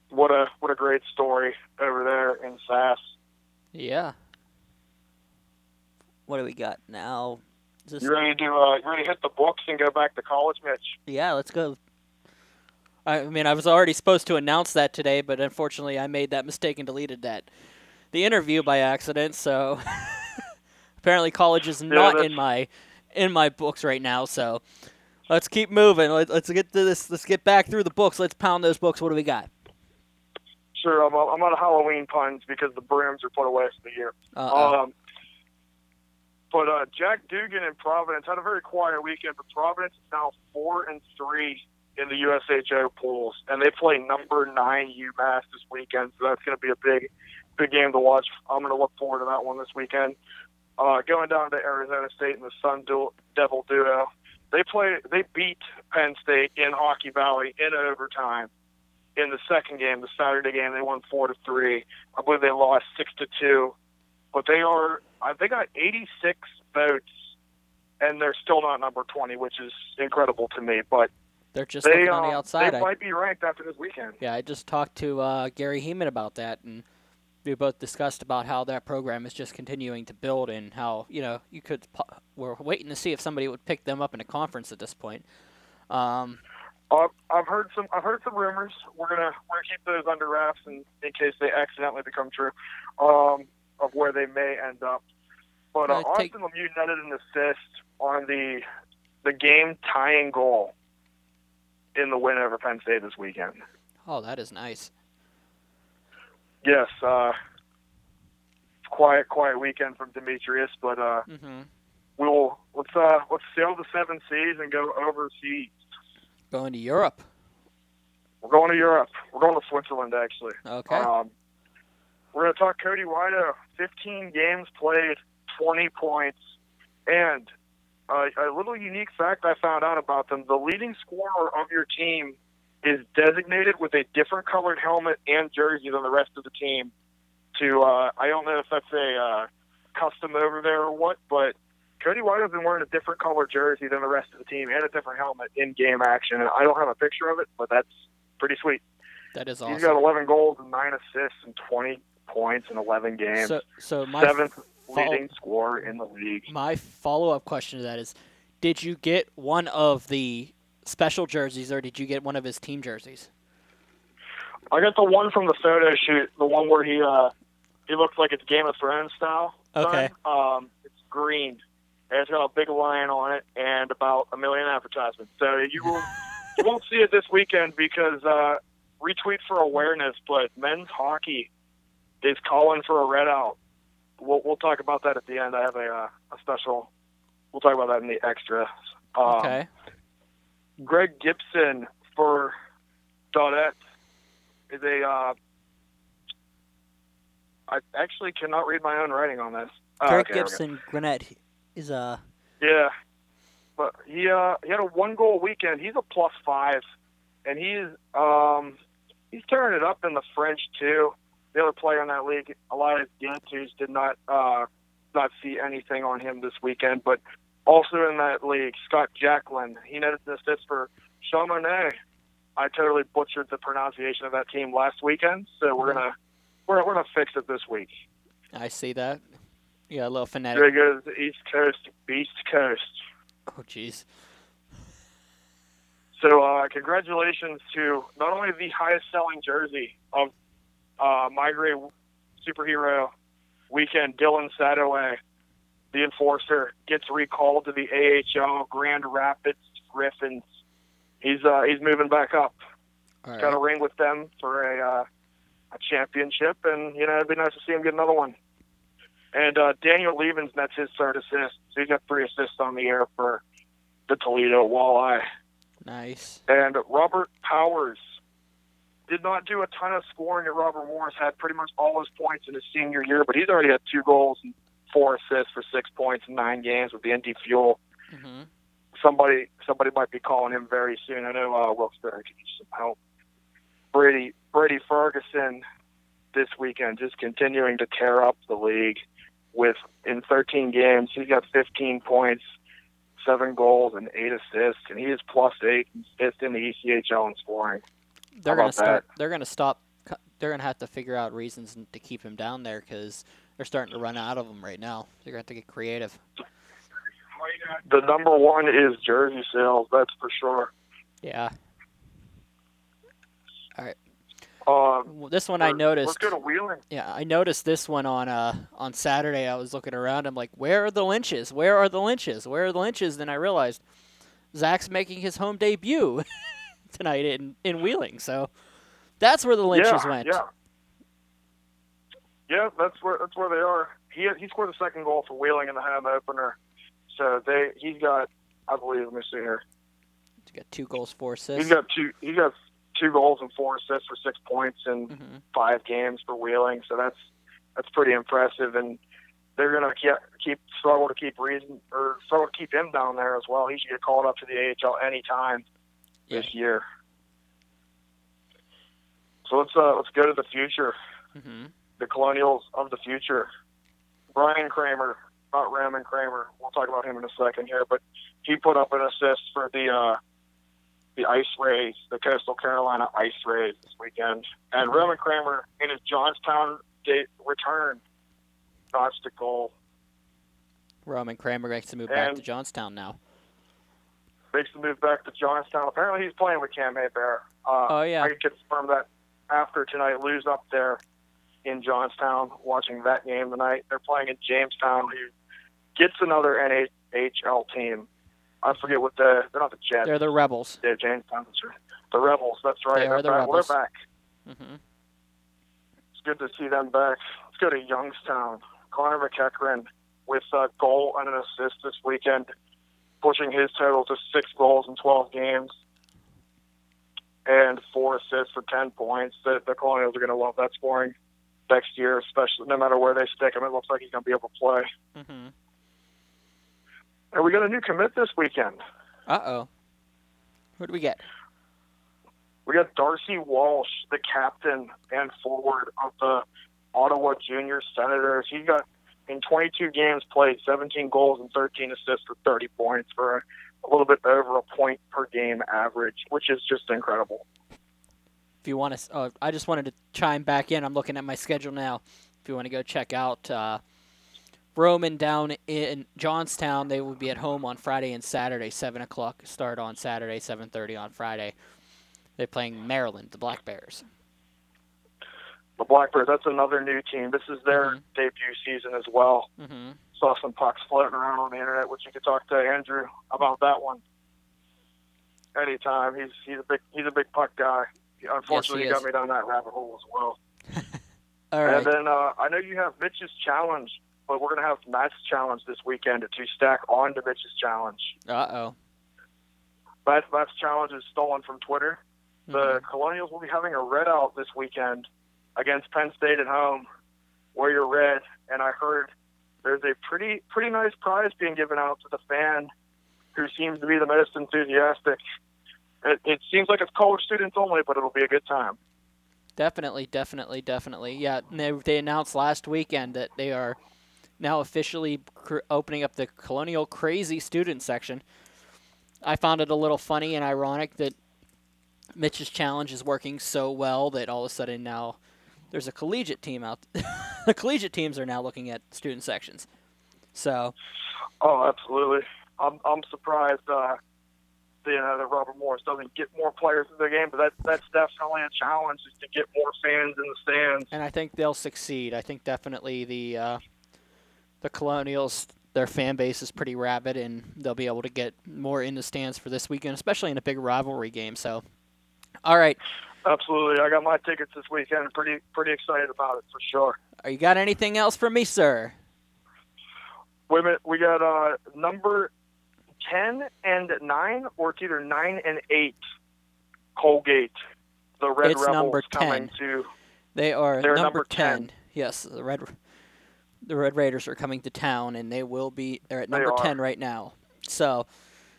what a what a great story over there in Sass. Yeah. What do we got now? Just, you ready to uh, you ready to hit the books and go back to college, Mitch? Yeah, let's go. I mean, I was already supposed to announce that today, but unfortunately, I made that mistake and deleted that the interview by accident. So <laughs> apparently, college is not yeah, in my in my books right now. So let's keep moving. Let, us get to this. Let's get back through the books. Let's pound those books. What do we got? Sure, I'm, I'm on Halloween puns because the brims are put away for the year. Uh-oh. Um, but uh, Jack Dugan in Providence had a very quiet weekend. But Providence is now four and three in the USCHO pools, and they play number nine UMass this weekend. So that's going to be a big, big game to watch. I'm going to look forward to that one this weekend. Uh, going down to Arizona State and the Sun Devil duo, they play. They beat Penn State in Hockey Valley in overtime. In the second game, the Saturday game, they won four to three. I believe they lost six to two but they are they got 86 votes, and they're still not number 20, which is incredible to me. But they're just they, looking on the um, outside. They I, might be ranked after this weekend. Yeah, I just talked to uh, Gary Heeman about that, and we both discussed about how that program is just continuing to build, and how you know you could. We're waiting to see if somebody would pick them up in a conference at this point. Um, uh, I've heard some. I've heard some rumors. We're gonna we're gonna keep those under wraps in, in case they accidentally become true. Um, of where they may end up. But uh, take... Austin Lemieux netted an assist on the the game tying goal in the win over Penn State this weekend. Oh, that is nice. Yes, uh, quiet, quiet weekend from Demetrius, but uh, mm-hmm. we'll let's uh, let's sail the seven seas and go overseas. Going to Europe. We're going to Europe. We're going to Switzerland, actually. Okay. Um, we're going to talk Cody Wydo. 15 games played, 20 points. And uh, a little unique fact I found out about them the leading scorer of your team is designated with a different colored helmet and jersey than the rest of the team. To uh, I don't know if that's a uh, custom over there or what, but Cody Wydo's been wearing a different color jersey than the rest of the team and a different helmet in game action. And I don't have a picture of it, but that's pretty sweet. That is awesome. He's got 11 goals and nine assists and 20 points in 11 games. So, so my seventh leading scorer in the league. My follow-up question to that is, did you get one of the special jerseys, or did you get one of his team jerseys? I got the one from the photo shoot, the one where he uh, he looks like it's Game of Thrones style. Okay. Um, it's green. And it's got a big lion on it and about a million advertisements. So you will <laughs> you won't see it this weekend because uh, retweet for awareness, but men's hockey is calling for a red out. We'll, we'll talk about that at the end. I have a, uh, a special. We'll talk about that in the extra. Um, Okay. Greg Gibson for Dodette is a. Uh, I actually cannot read my own writing on this. Oh, Greg okay, there we go. Gibson Gwinnett is a. Yeah, but he uh he had a one goal weekend. He's a plus five, and he's um he's tearing it up in the French too. The other player in that league, Elias Gantus, did not uh not see anything on him this weekend, but also in that league, Scott Jacklin, he netted an assist for Chamonix. I totally butchered the pronunciation of that team last weekend, so we're gonna we're, we're gonna fix it this week. I see that. Yeah, a little fanatic. There goes the East Coast, Beast Coast. Oh jeez. So, uh, congratulations to not only the highest selling jersey of uh, my great superhero weekend, Dylan Sadowy, the enforcer, gets recalled to the AHL Grand Rapids Griffins. He's uh, he's moving back up. All Got a ring with them for a uh, a championship, and you know it'd be nice to see him get another one. And uh, Daniel Leavens nets his third assist. So he's got three assists on the air for the Toledo Walleye. Nice. And Robert Powers did not do a ton of scoring at Robert Morris, had pretty much all his points in his senior year, but he's already had two goals and four assists for six points in nine games with the Indy Fuel. hmm Somebody somebody might be calling him very soon. I know uh, Wilkes-Barre could use some help. Brady Brady Ferguson this weekend just continuing to tear up the league with in 13 games he's got 15 points, seven goals and eight assists, and he is plus eight and fifth in the ECHL in scoring. They're gonna about start. They're gonna stop. They're gonna have to figure out reasons to keep him down there because they're starting to run out of them right now. They're gonna have to get creative. The number one is jersey sales, that's for sure. Yeah. Um, Well, This one I noticed. Let's go to Wheeling. Yeah, I noticed this one on uh on Saturday. I was looking around. I'm like, where are the lynches? Where are the lynches? Where are the lynches? Then I realized Zach's making his home debut <laughs> <laughs> tonight in in Wheeling. So that's where the lynches yeah, went. Yeah. Yeah, that's where that's where they are. He he scored the second goal for Wheeling in the home opener. So they he's got I believe let me see here. He's got two goals, four He's assists. got two he's got two goals and four assists for six points in hmm five games for Wheeling. So that's that's pretty impressive and they're gonna keep, keep struggle to keep reason or struggle to keep him down there as well. He should get called up to the AHL anytime Yeah. this year. So let's uh let's go to the future. hmm the Colonials of the future. Brian Kramer, not Raymond Kramer. We'll talk about him in a second here, but he put up an assist for the uh, the Ice Rays, the Coastal Carolina Ice Rays this weekend. And Raymond Kramer, in his Johnstown date return, notched a goal. Roman Kramer makes to move back to Johnstown now. Makes the move back to Johnstown. Apparently, he's playing with Cam Haybear. Uh, Oh yeah. I can confirm that after tonight, Lou's up there in Johnstown watching that game tonight. They're playing in Jamestown, who gets another NHL team. I forget what the they're not the Jets. They're the rebels. They're Jamestown. That's right. The Rebels. That's right. They are they're the back. Well, Rebels. they're back. hmm It's good to see them back. Let's go to Youngstown. Connor McEachran with a goal and an assist this weekend, pushing his total to six goals in 12 games and four assists for 10 points. The, the Colonials are going to love that scoring next year, especially no matter where they stick him. It looks like he's going to be able to play. hmm And we got a new commit this weekend. Uh oh. Who do we get? We got Darcy Walsh, the captain and forward of the Ottawa Junior Senators. He got in 22 games played, 17 goals and 13 assists for 30 points for a, little bit over a point per game average, which is just incredible. If you want to, oh, I just wanted to chime back in. I'm looking at my schedule now. If you want to go check out uh, Roman down in Johnstown, they will be at home on Friday and Saturday, seven o'clock start on Saturday, seven thirty on Friday. They're playing Maryland, the Black Bears. The Blackbirds, that's another new team. This is their Mhm. debut season as well. hmm Saw some pucks floating around on the internet, which you could talk to Andrew about that one anytime. He's he's a big he's a big puck guy. Unfortunately, he he got me down that rabbit hole as well. <laughs> All right. And then uh, I know you have Mitch's challenge, but we're gonna have Matt's challenge this weekend to stack on to Mitch's challenge. Uh oh. Matt's, Matt's challenge is stolen from Twitter. The Mm-hmm. Colonials will be having a red out this weekend against Penn State at home. Wear your red, and I heard there's a pretty pretty nice prize being given out to the fan who seems to be the most enthusiastic. It, it seems like it's college students only, but it'll be a good time. Definitely, definitely, definitely. Yeah, they, they announced last weekend that they are now officially cr- opening up the Colonial Crazy student section. I found it a little funny and ironic that Mitch's challenge is working so well that all of a sudden now there's a collegiate team out. <laughs> the collegiate teams are now looking at student sections. So, Oh, absolutely. I'm I'm surprised. Uh, you know, that Robert Morris doesn't get more players in the game, but that that's definitely a challenge is to get more fans in the stands. and I think they'll succeed. I think definitely the uh, the Colonials, their fan base is pretty rabid, and they'll be able to get more in the stands for this weekend, especially in a big rivalry game. So, all right, Absolutely, I got my tickets this weekend. Pretty pretty excited about it for sure. Are you got anything else for me, sir? Wait a minute, we got uh, number ten and nine, or it's either nine and eight. Colgate, the Red It's Rebels number coming 10. to. They are number, number 10. Yes, the Red the Red Raiders are coming to town, and they will be. They're at number are. ten right now. So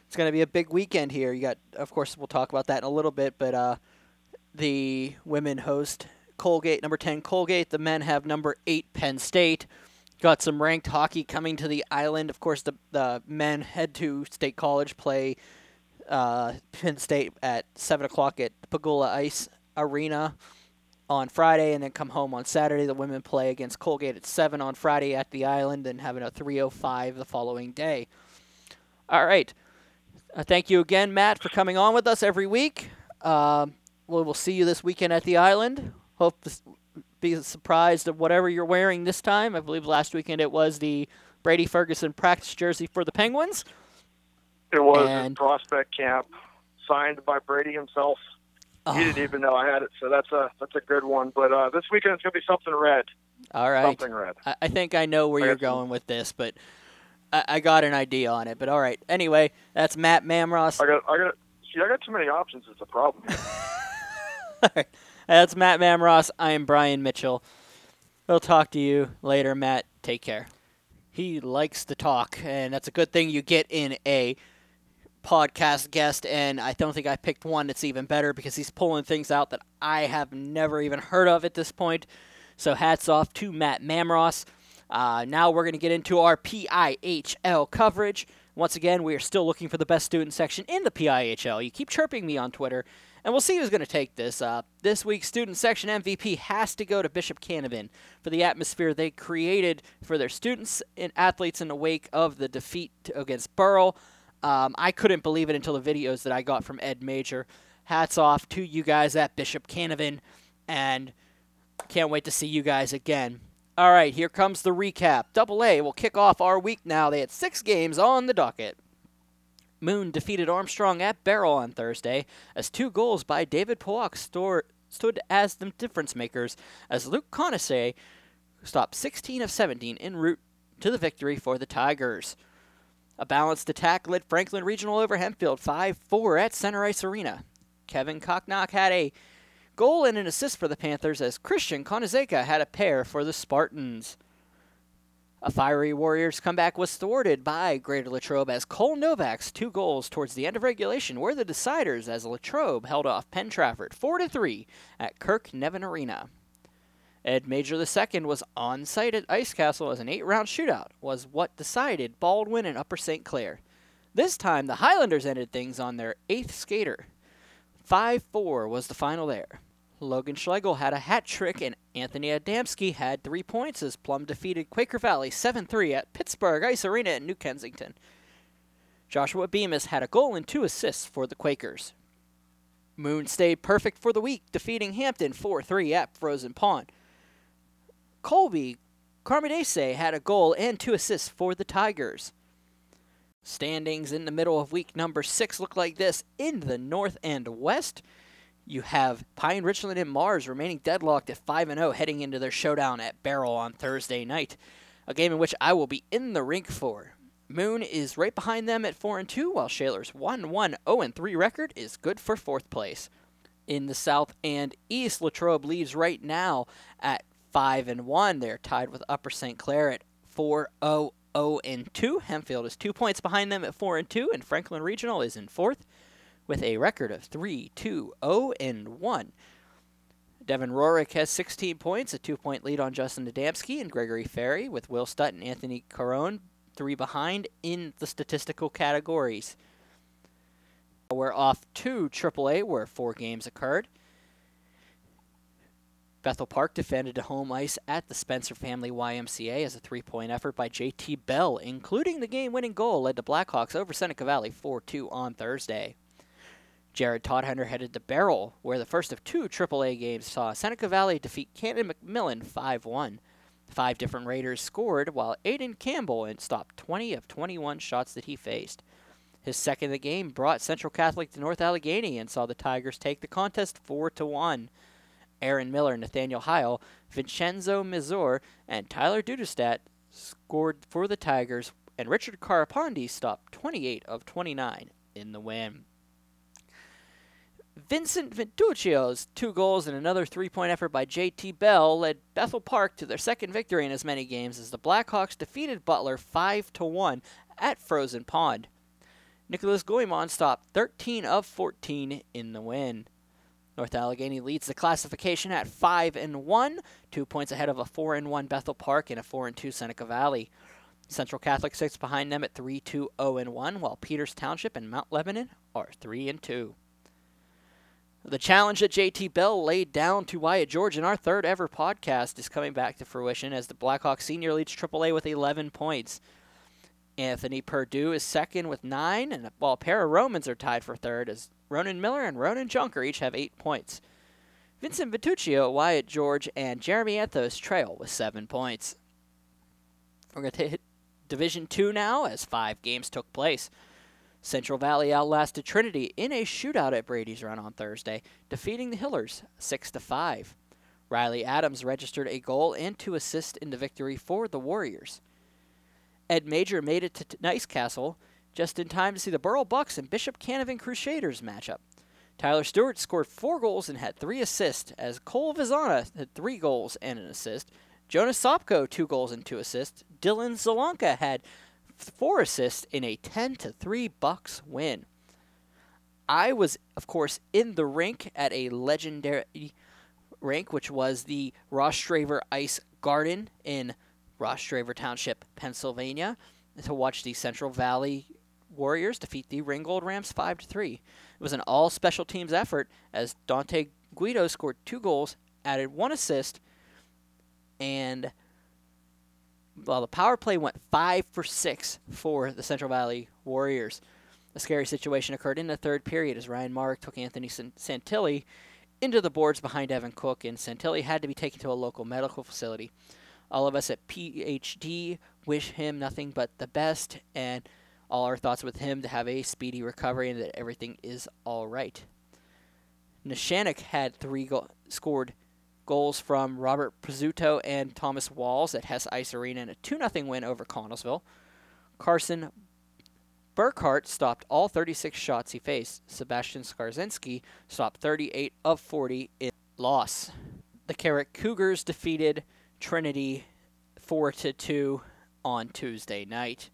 it's going to be a big weekend here. You got, of course, we'll talk about that in a little bit, but uh, the women host Colgate, number ten Colgate. The men have number eight Penn State. Got some ranked hockey coming to the island. Of course, the the men head to State College, play uh, Penn State at seven o'clock at Pegula Ice Arena on Friday, and then come home on Saturday. The women play against Colgate at seven on Friday at the island, and having a three o five the following day. All right. Uh, thank you again, Matt, for coming on with us every week. Um, we will see you this weekend at the island. Hope to be surprised at whatever you're wearing this time. I believe last weekend it was the Brady Ferguson practice jersey for the Penguins. It was And- prospect camp, signed by Brady himself. Oh, He didn't even know I had it, so that's a that's a good one. But uh, this weekend it's gonna be something red, all right. something red. I, I think I know where I you're got some- going with this, but I, I got an idea on it. But all right. Anyway, that's Matt Mamros. I got I got see I got too many options. It's a problem. <laughs> That's Matt Mamross. I am Brian Mitchell. We'll talk to you later, Matt. Take care. He likes to talk, and that's a good thing you get in a podcast guest. And I don't think I picked one that's even better because he's pulling things out that I have never even heard of at this point. So hats off to Matt Mamross. Uh, now we're going to get into our PIHL coverage. Once again, we are still looking for the best student section in the PIHL. You keep chirping me on Twitter, and we'll see who's going to take this. Uh, this week's student section MVP has to go to Bishop Canevin for the atmosphere they created for their students and athletes in the wake of the defeat against Burrell. Um, I couldn't believe it until the videos that I got from Ed Major. Hats off to you guys at Bishop Canevin, and can't wait to see you guys again. All right, here comes the recap. Double A will kick off our week now. They had six games on the docket. Moon defeated Armstrong at Baierl on Thursday as two goals by David Powak store, stood as the difference makers as Luke Conasse stopped 16 of 17 en route to the victory for the Tigers. A balanced attack led Franklin Regional over Hempfield 5 4 at Center Ice Arena. Kevin Kochnock had a goal and an assist for the Panthers as Christian Konazeka had a pair for the Spartans. A fiery Warriors comeback was thwarted by Greater Latrobe as Cole Novak's two goals towards the end of regulation were the deciders as Latrobe held off Penn Trafford 4 3 at Kirk Nevin Arena. Ed Major II was on site at Ice Castle as an eight round shootout was what decided Baldwin and Upper St. Clair. This time the Highlanders ended things on their eighth skater. 5 4 was the final there. Logan Schlegel had a hat trick, and Anthony Adamski had three points as Plum defeated Quaker Valley 7 3 at Pittsburgh Ice Arena in New Kensington. Joshua Bemis had a goal and two assists for the Quakers. Moon stayed perfect for the week, defeating Hampton 4 3 at Frozen Pond. Colby Carmidese had a goal and two assists for the Tigers. Standings in the middle of week number six look like this in the North and West. You have Pine Richland and Mars remaining deadlocked at 5 0 heading into their showdown at Baierl on Thursday night, a game in which I will be in the rink for. Moon is right behind them at 4 and 2, while Shaler's 1 1 0 3 record is good for fourth place. In the South and East, Latrobe leads right now at 5 and 1. They're tied with Upper St. Clair at 4 0 0 and 2. Hempfield is two points behind them at 4 and 2, and Franklin Regional is in fourth with a record of 3 2 0 and 1. Devin Rorick has 16 points, a two point lead on Justin Adamski and Gregory Ferry, with Will Stutt and Anthony Carone three behind in the statistical categories. We're off to AAA, where four games occurred. Bethel Park defended to home ice at the Spencer Family YMCA as a three point effort by JT Bell, including the game winning goal, led the Blackhawks over Seneca Valley 4 2 on Thursday. Jared Todhunter headed to Baierl, where the first of two AAA games saw Seneca Valley defeat Canon McMillan 5 1. Five different Raiders scored, while Aiden Campbell stopped 20 of 21 shots that he faced. His second of the game brought Central Catholic to North Allegheny and saw the Tigers take the contest 4 to 1. Aaron Miller, Nathaniel Heil, Vincenzo Mizor, and Tyler Dudestat scored for the Tigers, and Richard Carapondi stopped 28 of 29 in the win. Vincent Ventuccio's two goals and another three point effort by JT Bell led Bethel Park to their second victory in as many games as the Blackhawks defeated Butler 5 to 1 at Frozen Pond. Nicholas Goemon stopped 13 of 14 in the win. North Allegheny leads the classification at 5 and 1, 2 points ahead of a 4 and 1 Bethel Park and a 4 and 2 Seneca Valley. Central Catholic sits behind them at 3 2 0 and 1, while Peters Township and Mount Lebanon are 3 and 2. The challenge that JT Bell laid down to Wyatt George in our third ever podcast is coming back to fruition as the Blackhawks senior leads AAA with 11 points. Anthony Purdue is second with nine, and while a pair of Romans are tied for third as Ronan Miller and Ronan Junker each have eight points. Vincent Vituccio, Wyatt George, and Jeremy Anthos trail with seven points. We're going to hit Division Two now as five games took place. Central Valley outlasted Trinity in a shootout at Brady's Run on Thursday, defeating the Hillers 6 to 5. Riley Adams registered a goal and two assists in the victory for the Warriors. Ed Major made it to Nice Castle just in time to see the Burrell Bucks and Bishop Canevin Crusaders matchup. Tyler Stewart scored four goals and had three assists, as Cole Vizana had three goals and an assist. Jonas Sopko, two goals and two assists. Dylan Zalanka had four assists in a 10 to 3 Bucks win. I was, of course, in the rink at a legendary rink, which was the Rostraver Ice Garden in Rostraver Township, Pennsylvania, to watch the Central Valley Warriors defeat the Ringgold Rams 5 to 3. It was an all special teams effort as Dante Guido scored two goals, added one assist, and well, the power play went five for six for the Central Valley Warriors. A scary situation occurred in the third period as Ryan Mark took Anthony Santilli into the boards behind Evan Cook, and Santilli had to be taken to a local medical facility. All of us at PhD wish him nothing but the best, and all our thoughts with him to have a speedy recovery and that everything is all right. Neshannock had three go- scored goals from Robert Pizzuto and Thomas Walls at Hess Ice Arena in a 2 0 win over Connellsville. Carson Burkhart stopped all 36 shots he faced. Sebastian Skarzinski stopped 38 of 40 in loss. The Carrick Cougars defeated Trinity 4 2 on Tuesday night.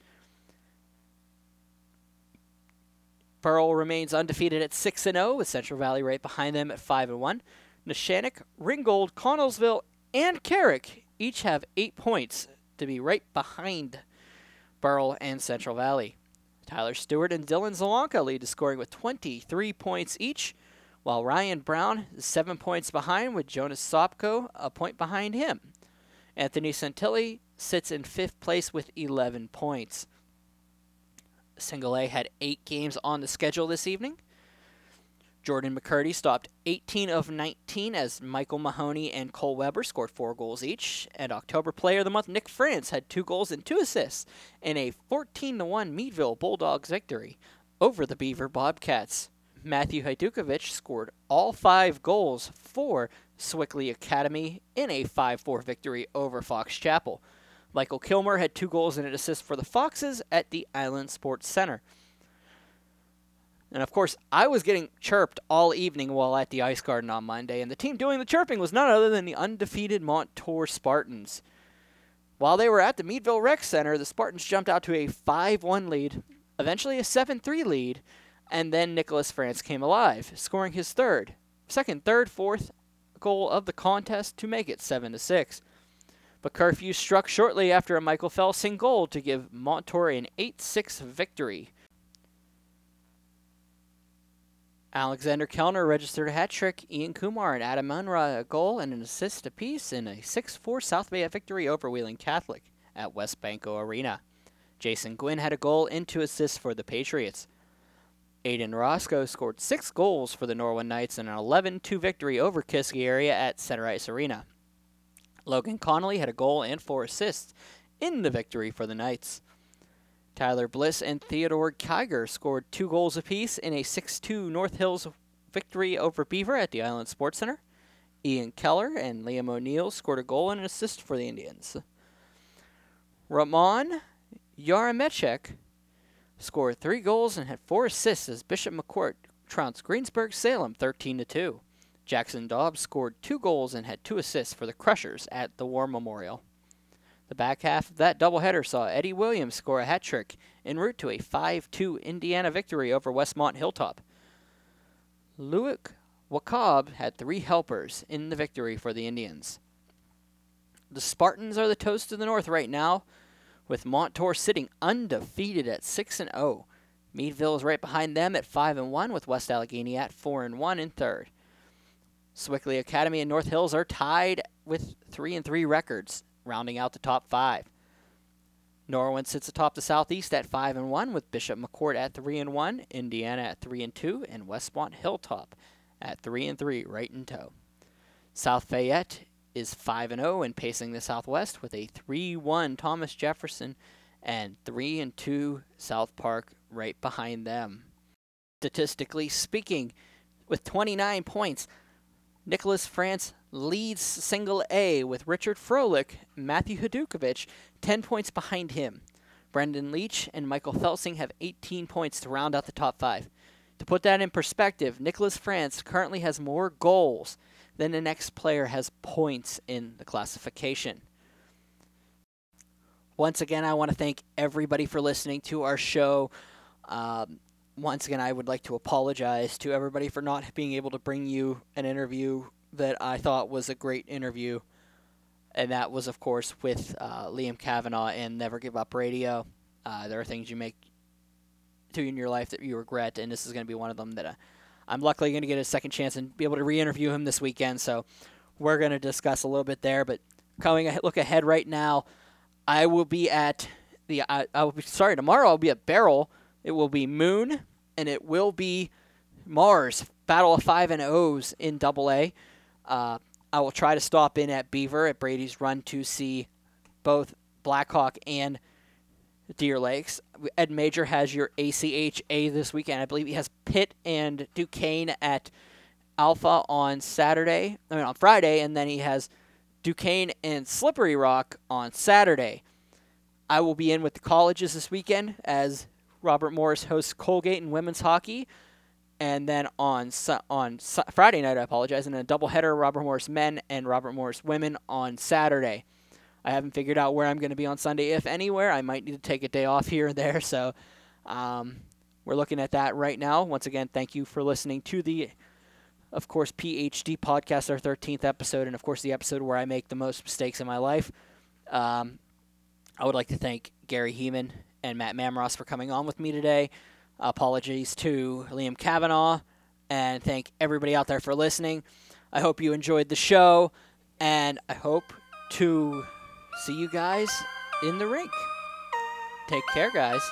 Burrell remains undefeated at 6 0 with Central Valley right behind them at 5 1. Neshannock, Ringgold, Connellsville, and Carrick each have eight points to be right behind Burrell and Central Valley. Tyler Stewart and Dylan Zalanka lead the scoring with 23 points each, while Ryan Brown is seven points behind with Jonas Sopko a point behind him. Anthony Santilli sits in fifth place with 11 points. Single A had eight games on the schedule this evening. Jordan McCurdy stopped 18 of 19 as Michael Mahoney and Cole Weber scored four goals each. And October Player of the Month Nick France had two goals and two assists in a 14 1 Meadville Bulldogs victory over the Beaver Bobcats. Matthew Hajdukovic scored all five goals for Sewickley Academy in a 5 4 victory over Fox Chapel. Michael Kilmer had two goals and an assist for the Foxes at the Island Sports Center. And of course, I was getting chirped all evening while at the Ice Garden on Monday, and the team doing the chirping was none other than the undefeated Montour Spartans. While they were at the Meadville Rec Center, the Spartans jumped out to a 5 1 lead, eventually a 7 3 lead, and then Nicholas France came alive, scoring his third, second, third, fourth goal of the contest to make it 7 6. But curfew struck shortly after a Michael Felsing goal to give Montour an 8 6 victory. Alexander Kellner registered a hat trick, Ian Kumar and Adam Munra a goal and an assist apiece in a 6 4 South Bay victory over Wheeling Catholic at WesBanco Arena. Jason Gwynn had a goal and two assists for the Patriots. Aiden Roscoe scored six goals for the Norwin Knights in an 11 2 victory over Kiski area at Center Ice Arena. Logan Connolly had a goal and four assists in the victory for the Knights. Tyler Bliss and Theodore Kiger scored two goals apiece in a 6 2 North Hills victory over Beaver at the Island Sports Center. Ian Keller and Liam O'Neill scored a goal and an assist for the Indians. Ramon Yaramechek scored three goals and had four assists as Bishop McCort trounced Greensburg Salem 13 2. Jackson Dobbs scored two goals and had two assists for the Crushers at the War Memorial. The back half of that doubleheader saw Eddie Williams score a hat trick en route to a 5 2 Indiana victory over Westmont Hilltop. Luik Wakab had three helpers in the victory for the Indians. The Spartans are the toast of the North right now, with Montour sitting undefeated at 6 and 0. Meadville is right behind them at 5 and 1 with West Allegheny at 4 and 1 in third. Sewickley Academy and North Hills are tied with 3 and 3 records, rounding out the top 5. Norwin sits atop the Southeast at 5 and 1 with Bishop McCort at 3 and 1, Indiana at 3 and 2, and Westmont Hilltop at 3 and 3 right in tow. South Fayette is 5 and 0 and pacing the Southwest with a 3-1 Thomas Jefferson and 3 and 2 South Park right behind them. Statistically speaking, with 29 points, Nicholas France leads single A with Richard Froelich, Matthew Hadukovic 10 points behind him. Brendan Leach and Michael Felsing have 18 points to round out the top 5. To put that in perspective, Nicholas France currently has more goals than the next player has points in the classification. Once again, I want to thank everybody for listening to our show. Um, once again, I would like to apologize to everybody for not being able to bring you an interview that I thought was a great interview. And that was, of course, with uh, Liam Kavanaugh and Never Give Up Radio. Uh, there are things you make to in your life that you regret, and this is going to be one of them that uh, I'm luckily going to get a second chance and be able to re-interview him this weekend. So we're going to discuss a little bit there. But coming a look ahead right now, I will be at the. I, I will be sorry tomorrow. I'll be at Baierl. It will be Moon, and it will be Mars. Battle of five and O's in Double A. Uh, I will try to stop in at Beaver at Brady's Run to see both Blackhawk and Deer Lakes. Ed Major has your ACHA this weekend. I believe he has Pitt and Duquesne at Alpha on Saturday. I mean on Friday, and then he has Duquesne and Slippery Rock on Saturday. I will be in with the colleges this weekend as Robert Morris hosts Colgate and women's hockey. And then on on Friday night, I apologize, and a doubleheader, Robert Morris men and Robert Morris women on Saturday. I haven't figured out where I'm going to be on Sunday, if anywhere. I might need to take a day off here and there. <laughs> So um, we're looking at that right now. Once again, thank you for listening to the, of course, PhD podcast, our 13th episode, and of course, the episode where I make the most mistakes in my life. Um, I would like to thank Gary Heeman and Matt Mamros for coming on with me today. Apologies to Liam Kavanaugh, and thank everybody out there for listening. I hope you enjoyed the show, and I hope to see you guys in the rink. Take care, guys.